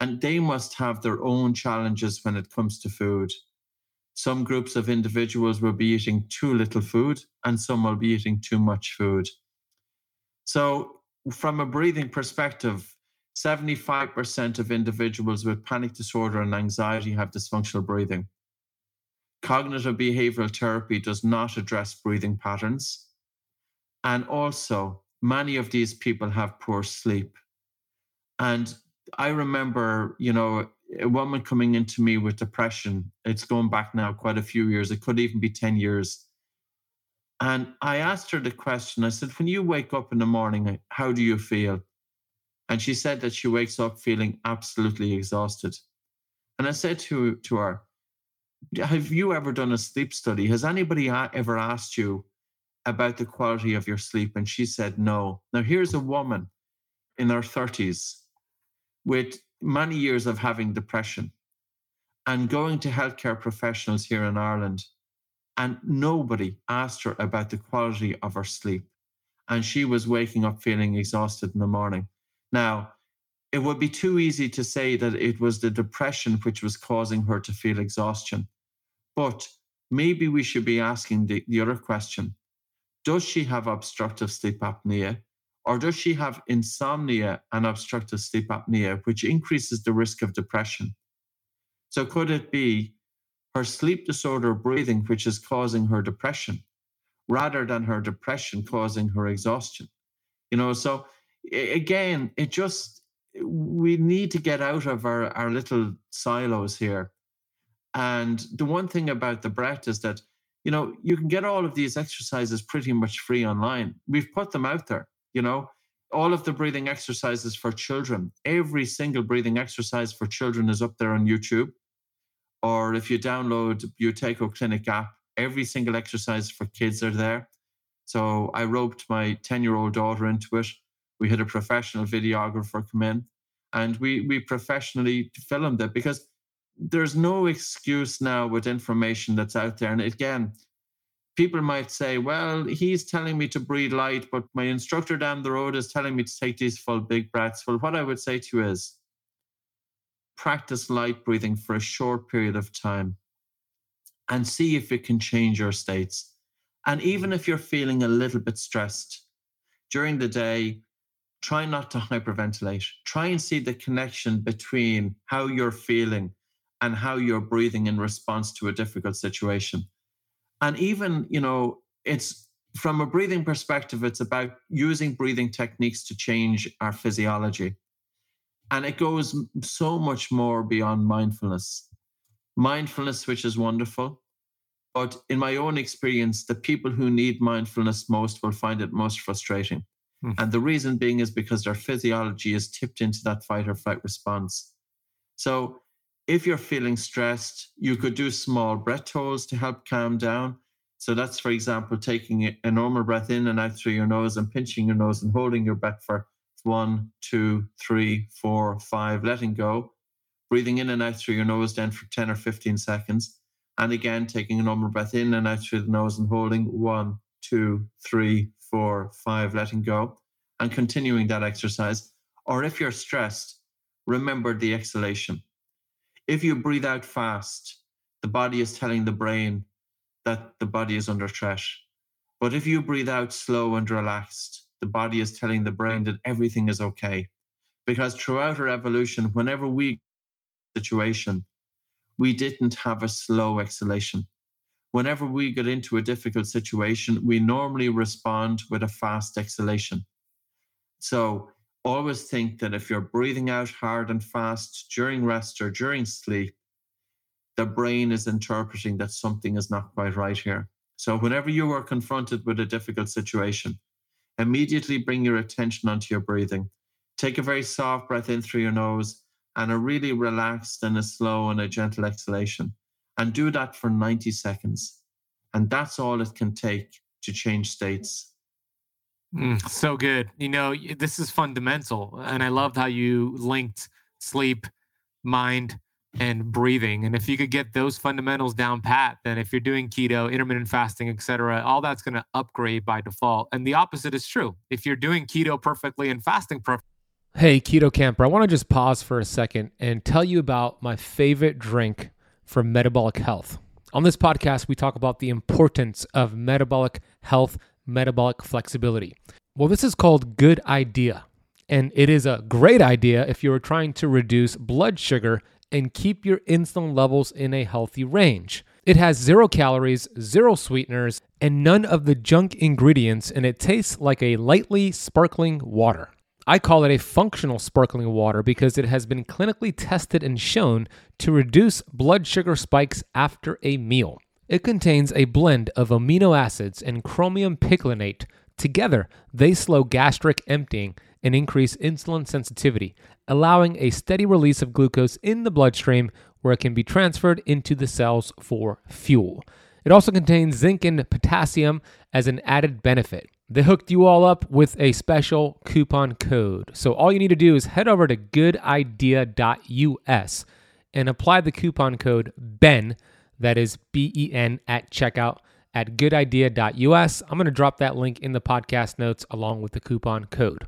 and they must have their own challenges when it comes to food. Some groups of individuals will be eating too little food, and some will be eating too much food. So, from a breathing perspective, 75% of individuals with panic disorder and anxiety have dysfunctional breathing. Cognitive behavioral therapy does not address breathing patterns. And also, many of these people have poor sleep. And I remember, you know, a woman coming into me with depression. It's going back now quite a few years. It could even be 10 years. And I asked her the question I said, When you wake up in the morning, how do you feel? And she said that she wakes up feeling absolutely exhausted. And I said to, to her, Have you ever done a sleep study? Has anybody ever asked you about the quality of your sleep? And she said, no. Now, here's a woman in her 30s with many years of having depression and going to healthcare professionals here in Ireland. And nobody asked her about the quality of her sleep. And she was waking up feeling exhausted in the morning. Now, it would be too easy to say that it was the depression which was causing her to feel exhaustion. But maybe we should be asking the, the other question does she have obstructive sleep apnea? Or does she have insomnia and obstructive sleep apnea, which increases the risk of depression? So, could it be her sleep disorder breathing, which is causing her depression, rather than her depression causing her exhaustion? You know, so again, it just, we need to get out of our, our little silos here. And the one thing about the breath is that you know, you can get all of these exercises pretty much free online. We've put them out there, you know, all of the breathing exercises for children. Every single breathing exercise for children is up there on YouTube. Or if you download Buteyko Clinic app, every single exercise for kids are there. So I roped my 10 year old daughter into it. We had a professional videographer come in and we, we professionally filmed it because there's no excuse now with information that's out there. And again, people might say, well, he's telling me to breathe light, but my instructor down the road is telling me to take these full big breaths. Well, what I would say to you is practice light breathing for a short period of time and see if it can change your states. And even if you're feeling a little bit stressed during the day, try not to hyperventilate. Try and see the connection between how you're feeling and how you're breathing in response to a difficult situation. And even, you know, it's from a breathing perspective, it's about using breathing techniques to change our physiology. And it goes so much more beyond mindfulness. Mindfulness, which is wonderful. But in my own experience, the people who need mindfulness most will find it most frustrating. Hmm. And the reason being is because their physiology is tipped into that fight or flight response. So if you're feeling stressed, you could do small breath holds to help calm down. So that's, for example, taking a normal breath in and out through your nose and pinching your nose and holding your breath for one, two, three, four, five, letting go. breathing in and out through your nose then for 10 or 15 seconds. And again, taking a normal breath in and out through the nose and holding one, two, three, four, five, letting go, and continuing that exercise. Or if you're stressed, remember the exhalation. If you breathe out fast, the body is telling the brain that the body is under threat. But if you breathe out slow and relaxed, the body is telling the brain that everything is okay. Because throughout our evolution, whenever we situation, we didn't have a slow exhalation. Whenever we get into a difficult situation, we normally respond with a fast exhalation. So always think that if you're breathing out hard and fast during rest or during sleep, the brain is interpreting that something is not quite right here. So whenever you are confronted with a difficult situation, immediately bring your attention onto your breathing. Take a very soft breath in through your nose and a really relaxed and a slow and a gentle exhalation. And do that for 90 seconds. And that's all it can take to change states. Mm, so good. You know, this is fundamental. And I loved how you linked sleep, mind, and breathing. And if you could get those fundamentals down pat, then if you're doing keto, intermittent fasting, etc., all that's going to upgrade by default. And the opposite is true. If you're doing keto perfectly and fasting perfectly, Hey, Keto Camper, I want to just pause for a second and tell you about my favorite drink for metabolic health. On this podcast, we talk about the importance of metabolic health, metabolic flexibility. Well, this is called Good Idea, and it is a great idea if you are trying to reduce blood sugar and keep your insulin levels in a healthy range. It has zero calories, zero sweeteners, and none of the junk ingredients, and it tastes like a lightly sparkling water. I call it a functional sparkling water because it has been clinically tested and shown to reduce blood sugar spikes after a meal. It contains a blend of amino acids and chromium picolinate. Together, they slow gastric emptying and increase insulin sensitivity, allowing a steady release of glucose in the bloodstream where it can be transferred into the cells for fuel. It also contains zinc and potassium as an added benefit. They hooked you all up with a special coupon code. So all you need to do is head over to goodidea.us and apply the coupon code BEN, that is B E N, at checkout at goodidea.us. I'm going to drop that link in the podcast notes along with the coupon code.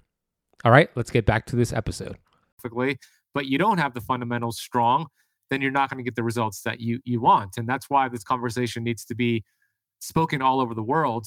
All right, let's get back to this episode. Perfectly, but you don't have the fundamentals strong, then you're not going to get the results that you you want. And that's why this conversation needs to be spoken all over the world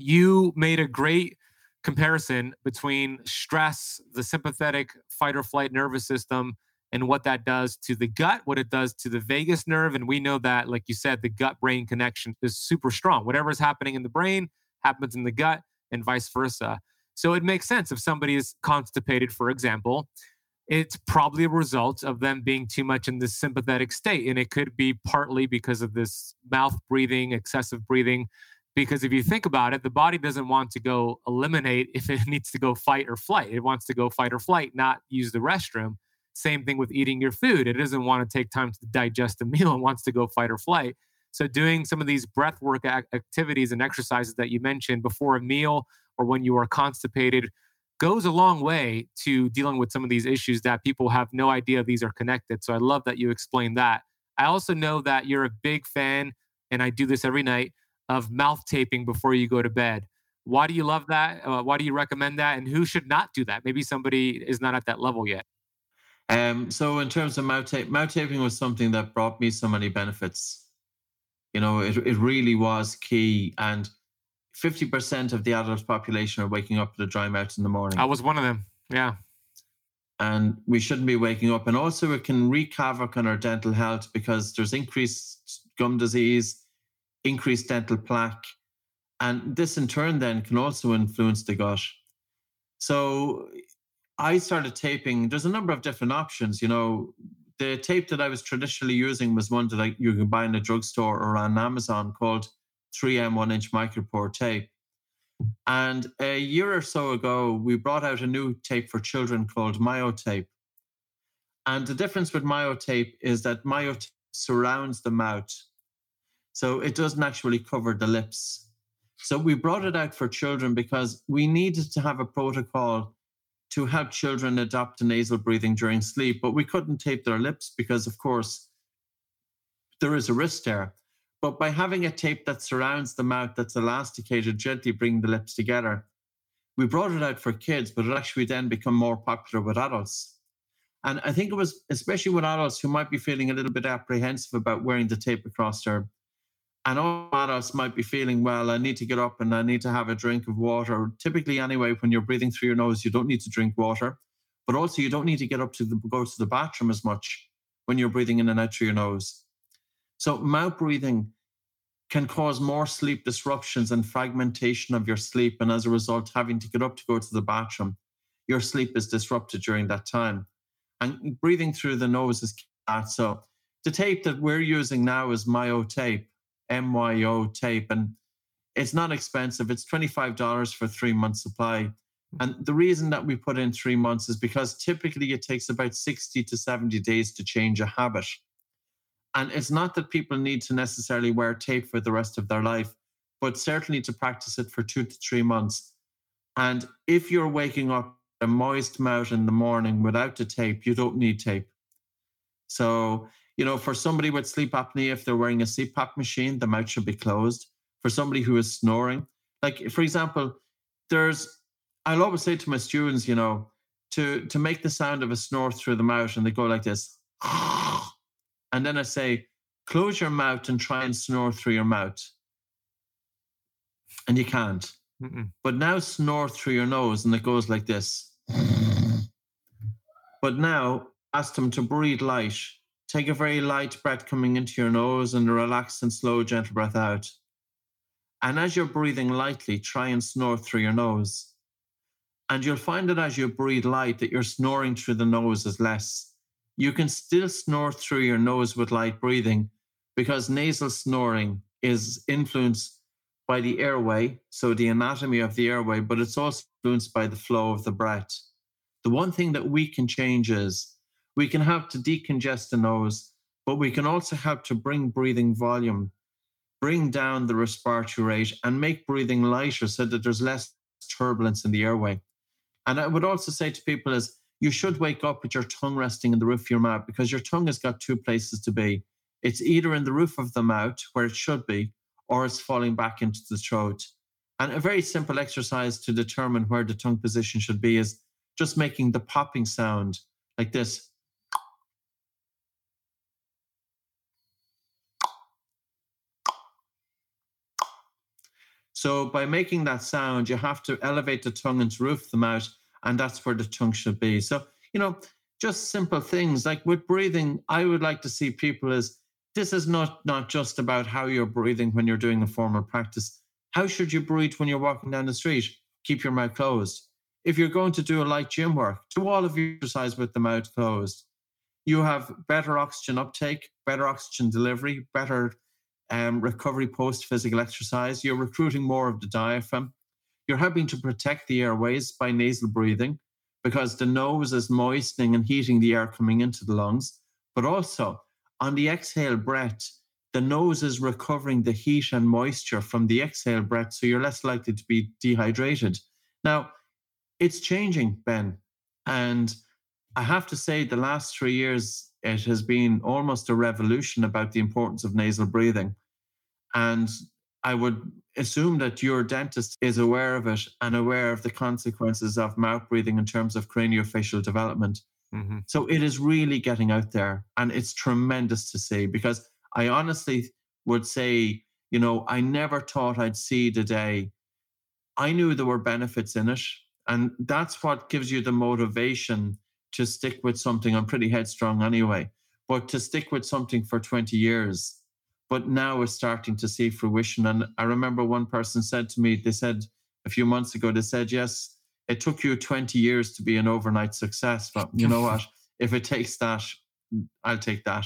you made a great comparison between stress, the sympathetic fight or flight nervous system, and what that does to the gut, what it does to the vagus nerve. And we know that, like you said, the gut brain connection is super strong. Whatever is happening in the brain happens in the gut, and vice versa. So it makes sense if somebody is constipated, for example, it's probably a result of them being too much in this sympathetic state. And it could be partly because of this mouth breathing, excessive breathing, because if you think about it, the body doesn't want to go eliminate if it needs to go fight or flight. It wants to go fight or flight, not use the restroom. Same thing with eating your food. It doesn't want to take time to digest a meal and wants to go fight or flight. So, doing some of these breath work activities and exercises that you mentioned before a meal or when you are constipated goes a long way to dealing with some of these issues that people have no idea these are connected. So, I love that you explained that. I also know that you're a big fan, and I do this every night of mouth taping before you go to bed. Why do you love that? Uh, why do you recommend that? And who should not do that? Maybe somebody is not at that level yet. Um, so in terms of mouth tape, mouth taping was something that brought me so many benefits. You know, it, it really was key. And 50% of the adult population are waking up with a dry mouth in the morning. I was one of them. Yeah. And we shouldn't be waking up. And also it can wreak havoc on our dental health because there's increased gum disease, increased dental plaque. And this in turn then can also influence the gut. So I started taping. There's a number of different options. You know, the tape that I was traditionally using was one that I, you can buy in a drugstore or on Amazon called 3M one inch micropore tape. And a year or so ago, we brought out a new tape for children called MyoTape. And the difference with MyoTape is that MyoTape surrounds the mouth so it doesn't actually cover the lips. So we brought it out for children because we needed to have a protocol to help children adopt nasal breathing during sleep, but we couldn't tape their lips because, of course, there is a risk there. But by having a tape that surrounds the mouth that's elasticated, gently bringing the lips together, we brought it out for kids, but it actually then become more popular with adults. And I think it was especially with adults who might be feeling a little bit apprehensive about wearing the tape across their. And all adults might be feeling, well, I need to get up and I need to have a drink of water. Typically, anyway, when you're breathing through your nose, you don't need to drink water, but also you don't need to get up to the, go to the bathroom as much when you're breathing in and out through your nose. So mouth breathing can cause more sleep disruptions and fragmentation of your sleep. And as a result, having to get up to go to the bathroom, your sleep is disrupted during that time. And breathing through the nose is that. So the tape that we're using now is Myo tape, MYO tape. And it's not expensive. It's $25 for three months supply. And the reason that we put in three months is because typically it takes about 60 to 70 days to change a habit. And it's not that people need to necessarily wear tape for the rest of their life, but certainly to practice it for two to three months. And if you're waking up a moist mouth in the morning without the tape, you don't need tape. So, you know, for somebody with sleep apnea, if they're wearing a CPAP machine, the mouth should be closed. For somebody who is snoring, like for example, there's, I'll always say to my students, you know, to to make the sound of a snore through the mouth, and they go like this. And then I say, close your mouth and try and snore through your mouth. And you can't. Mm-mm. But now snore through your nose and it goes like this. but now ask them to breathe light. Take a very light breath coming into your nose and a relaxed and slow, gentle breath out. And as you're breathing lightly, try and snore through your nose. And you'll find that as you breathe light, that your snoring through the nose is less you can still snore through your nose with light breathing because nasal snoring is influenced by the airway, so the anatomy of the airway, but it's also influenced by the flow of the breath. The one thing that we can change is we can help to decongest the nose, but we can also help to bring breathing volume, bring down the respiratory rate, and make breathing lighter so that there's less turbulence in the airway. And I would also say to people is you should wake up with your tongue resting in the roof of your mouth because your tongue has got two places to be. It's either in the roof of the mouth where it should be, or it's falling back into the throat. And a very simple exercise to determine where the tongue position should be is just making the popping sound like this. So by making that sound, you have to elevate the tongue into roof of the mouth and that's where the tongue should be. So, you know, just simple things like with breathing, I would like to see people as this is not not just about how you're breathing when you're doing a formal practice. How should you breathe when you're walking down the street? Keep your mouth closed. If you're going to do a light gym work, do all of your exercise with the mouth closed. You have better oxygen uptake, better oxygen delivery, better um, recovery post physical exercise. You're recruiting more of the diaphragm. You're helping to protect the airways by nasal breathing because the nose is moistening and heating the air coming into the lungs. But also on the exhale breath, the nose is recovering the heat and moisture from the exhale breath, so you're less likely to be dehydrated. Now, it's changing, Ben. And I have to say, the last three years, it has been almost a revolution about the importance of nasal breathing. And I would assume that your dentist is aware of it and aware of the consequences of mouth breathing in terms of craniofacial development. Mm-hmm. So it is really getting out there and it's tremendous to see because I honestly would say, you know, I never thought I'd see the day. I knew there were benefits in it. And that's what gives you the motivation to stick with something. I'm pretty headstrong anyway, but to stick with something for 20 years but now we're starting to see fruition. And I remember one person said to me, they said a few months ago, they said, yes, it took you 20 years to be an overnight success, but you know what? If it takes that, I'll take that.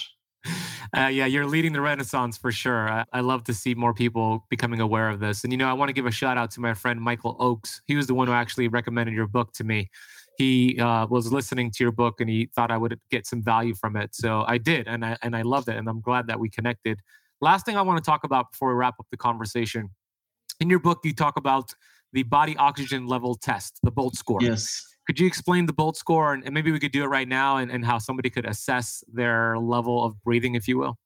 Uh, yeah, you're leading the renaissance for sure. I, I, love to see more people becoming aware of this. And, you know, I want to give a shout out to my friend Michael Oakes. He was the one who actually recommended your book to me. He uh, was listening to your book and he thought I would get some value from it. So I did. And I, and I loved it. And I'm glad that we connected. Last thing I want to talk about before we wrap up the conversation. In your book, you talk about the body oxygen level test, the BOLT score. Yes. Could you explain the Bolt score and, and maybe we could do it right now and, and how somebody could assess their level of breathing, if you will?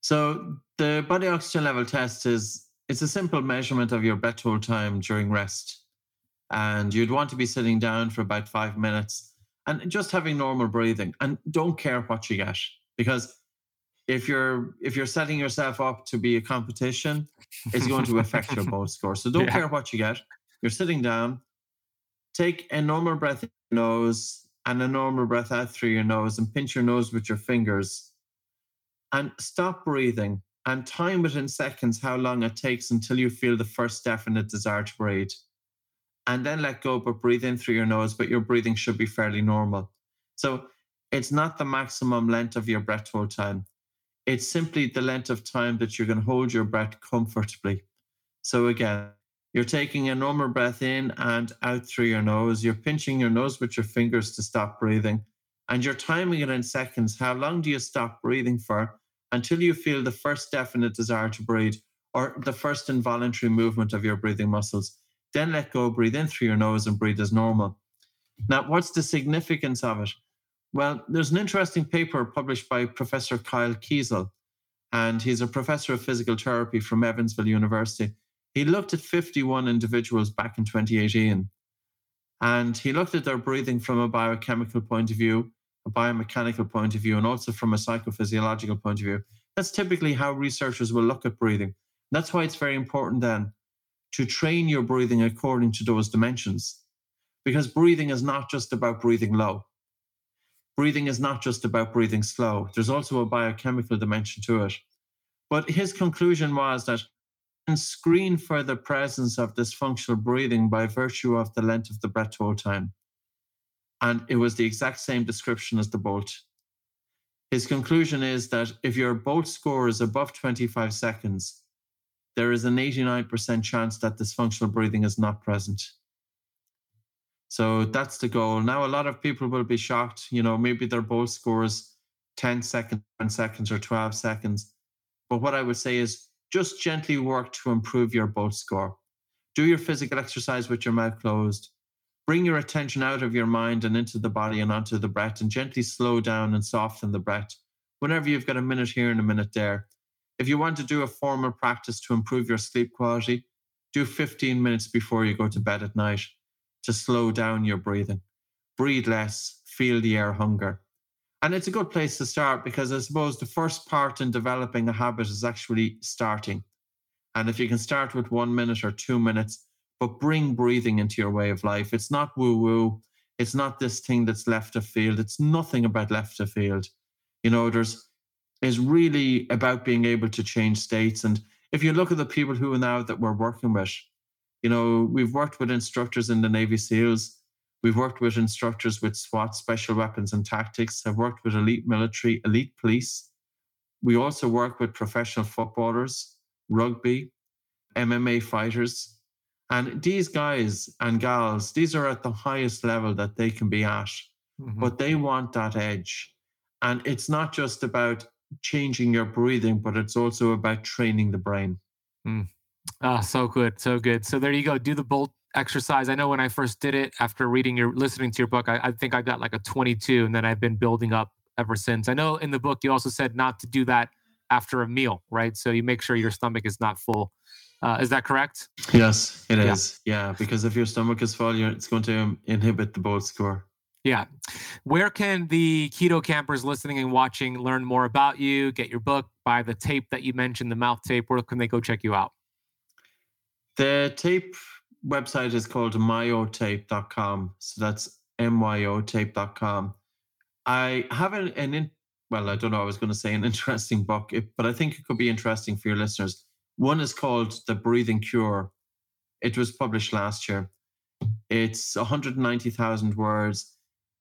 So the body oxygen level test is it's a simple measurement of your hold time during rest. And you'd want to be sitting down for about five minutes and just having normal breathing and don't care what you get because if you're if you're setting yourself up to be a competition it's going to affect your Bolt score so don't yeah. care what you get you're sitting down take a normal breath in your nose and a normal breath out through your nose and pinch your nose with your fingers and stop breathing and time it in seconds how long it takes until you feel the first definite desire to breathe and then let go, but breathe in through your nose, but your breathing should be fairly normal. So it's not the maximum length of your breath hold time. It's simply the length of time that you're going to hold your breath comfortably. So again, you're taking a normal breath in and out through your nose. You're pinching your nose with your fingers to stop breathing. And you're timing it in seconds. How long do you stop breathing for until you feel the first definite desire to breathe or the first involuntary movement of your breathing muscles? Then let go, breathe in through your nose and breathe as normal. Now, what's the significance of it? Well, there's an interesting paper published by Professor Kyle Kiesel, and he's a professor of physical therapy from Evansville University. He looked at 51 individuals back in 2018, and he looked at their breathing from a biochemical point of view, a biomechanical point of view, and also from a psychophysiological point of view. That's typically how researchers will look at breathing. That's why it's very important then to train your breathing according to those dimensions. Because breathing is not just about breathing low. Breathing is not just about breathing slow. There's also a biochemical dimension to it. But his conclusion was that and screen for the presence of dysfunctional breathing by virtue of the length of the breath hold time. And it was the exact same description as the bolt. His conclusion is that if your bolt score is above 25 seconds, there is an 89% chance that dysfunctional breathing is not present. So that's the goal. Now, a lot of people will be shocked. You know, maybe their Bolt scores 10 seconds, 10 seconds, or 12 seconds. But what I would say is just gently work to improve your Bolt score. Do your physical exercise with your mouth closed. Bring your attention out of your mind and into the body and onto the breath, and gently slow down and soften the breath. Whenever you've got a minute here and a minute there, if you want to do a formal practice to improve your sleep quality, do 15 minutes before you go to bed at night to slow down your breathing. Breathe less, feel the air hunger. And it's a good place to start because I suppose the first part in developing a habit is actually starting. And if you can start with one minute or two minutes, but bring breathing into your way of life, it's not woo woo. It's not this thing that's left of field. It's nothing about left of field. You know, there's is really about being able to change states. And if you look at the people who are now that we're working with, you know, we've worked with instructors in the Navy SEALs, we've worked with instructors with SWAT, special weapons and tactics, I've worked with elite military, elite police. We also work with professional footballers, rugby, MMA fighters. And these guys and gals, these are at the highest level that they can be at, mm-hmm. but they want that edge. And it's not just about changing your breathing, but it's also about training the brain. Mm. Ah, so good, so good. So there you go. Do the bolt exercise. I know when I first did it after reading your, listening to your book, I, I think I got like a 22, and then I've been building up ever since. I know in the book you also said not to do that after a meal, right? So you make sure your stomach is not full. Uh, is that correct? Yes, it yeah. is. yeah. because if your stomach is full, it's going to inhibit the bolt score. Yeah. Where can the keto campers listening and watching learn more about you, get your book, buy the tape that you mentioned, the mouth tape? Where can they go check you out? The tape website is called myotape.com. So that's myotape.com. I have an, an in, well, I don't know, I was going to say an interesting book, but I think it could be interesting for your listeners. One is called The Breathing Cure. It was published last year. It's 190,000 words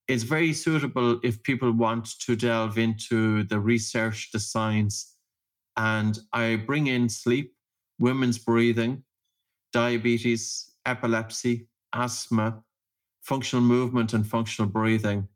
It's very suitable if people want to delve into the research, the science. And I bring in sleep, women's breathing, diabetes, epilepsy, asthma, functional movement, and functional breathing.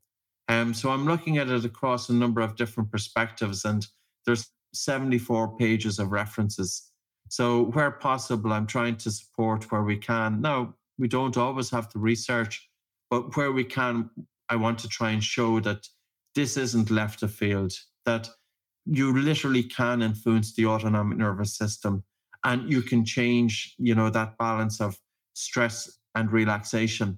Um, so I'm looking at it across a number of different perspectives, and there's 74 pages of references. So where possible, I'm trying to support where we can. Now, we don't always have the research But where we can, I want to try and show that this isn't left of field, that you literally can influence the autonomic nervous system and you can change, you know, that balance of stress and relaxation.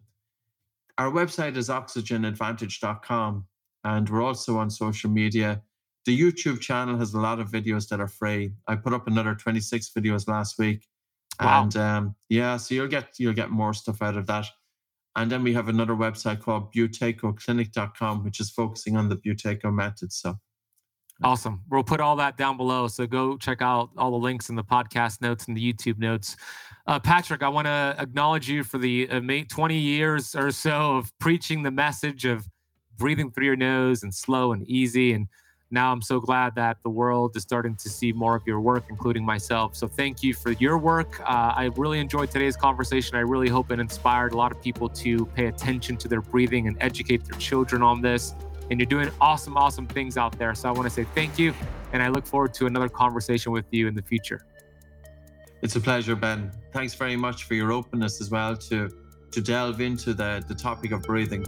Our website is oxygenadvantage.com and we're also on social media. The YouTube channel has a lot of videos that are free. I put up another 26 videos last week. Wow. And um, yeah, so you'll get you'll get more stuff out of that. And then we have another website called buteyko which is focusing on the Buteyko method. So Awesome. We'll put all that down below. So go check out all the links in the podcast notes and the YouTube notes. Uh, Patrick, I want to acknowledge you for the uh, 20 years or so of preaching the message of breathing through your nose and slow and easy. And now I'm so glad that the world is starting to see more of your work, including myself. So thank you for your work. Uh, I really enjoyed today's conversation. I really hope it inspired a lot of people to pay attention to their breathing and educate their children on this and you're doing awesome, awesome things out there. So I want to say thank you. And I look forward to another conversation with you in the future. It's a pleasure, Ben. Thanks very much for your openness as well to to delve into the, the topic of breathing.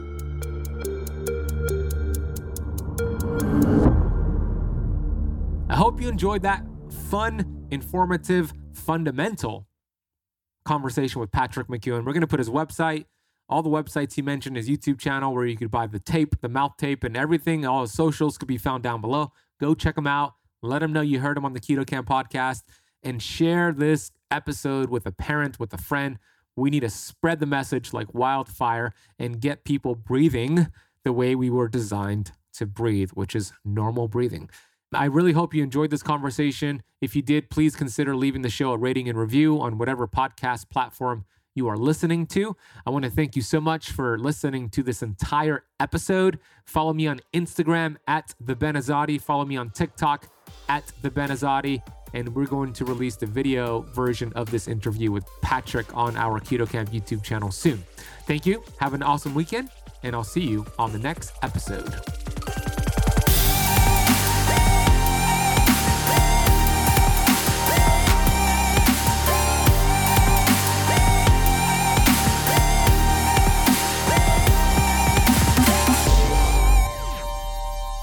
I hope you enjoyed that fun, informative, fundamental conversation with Patrick McKeown. We're going to put his website all the websites he mentioned, his YouTube channel where you could buy the tape, the mouth tape, and everything. All his socials could be found down below. Go check him out. Let him know you heard him on the Keto Kamp podcast and share this episode with a parent, with a friend. We need to spread the message like wildfire and get people breathing the way we were designed to breathe, which is normal breathing. I really hope you enjoyed this conversation. If you did, please consider leaving the show a rating and review on whatever podcast platform you are listening to. I want to thank you so much for listening to this entire episode. Follow me on Instagram at the Ben Azadi. Follow me on TikTok at the Ben Azadi. And we're going to release the video version of this interview with Patrick on our Keto Kamp YouTube channel soon. Thank you. Have an awesome weekend, and I'll see you on the next episode.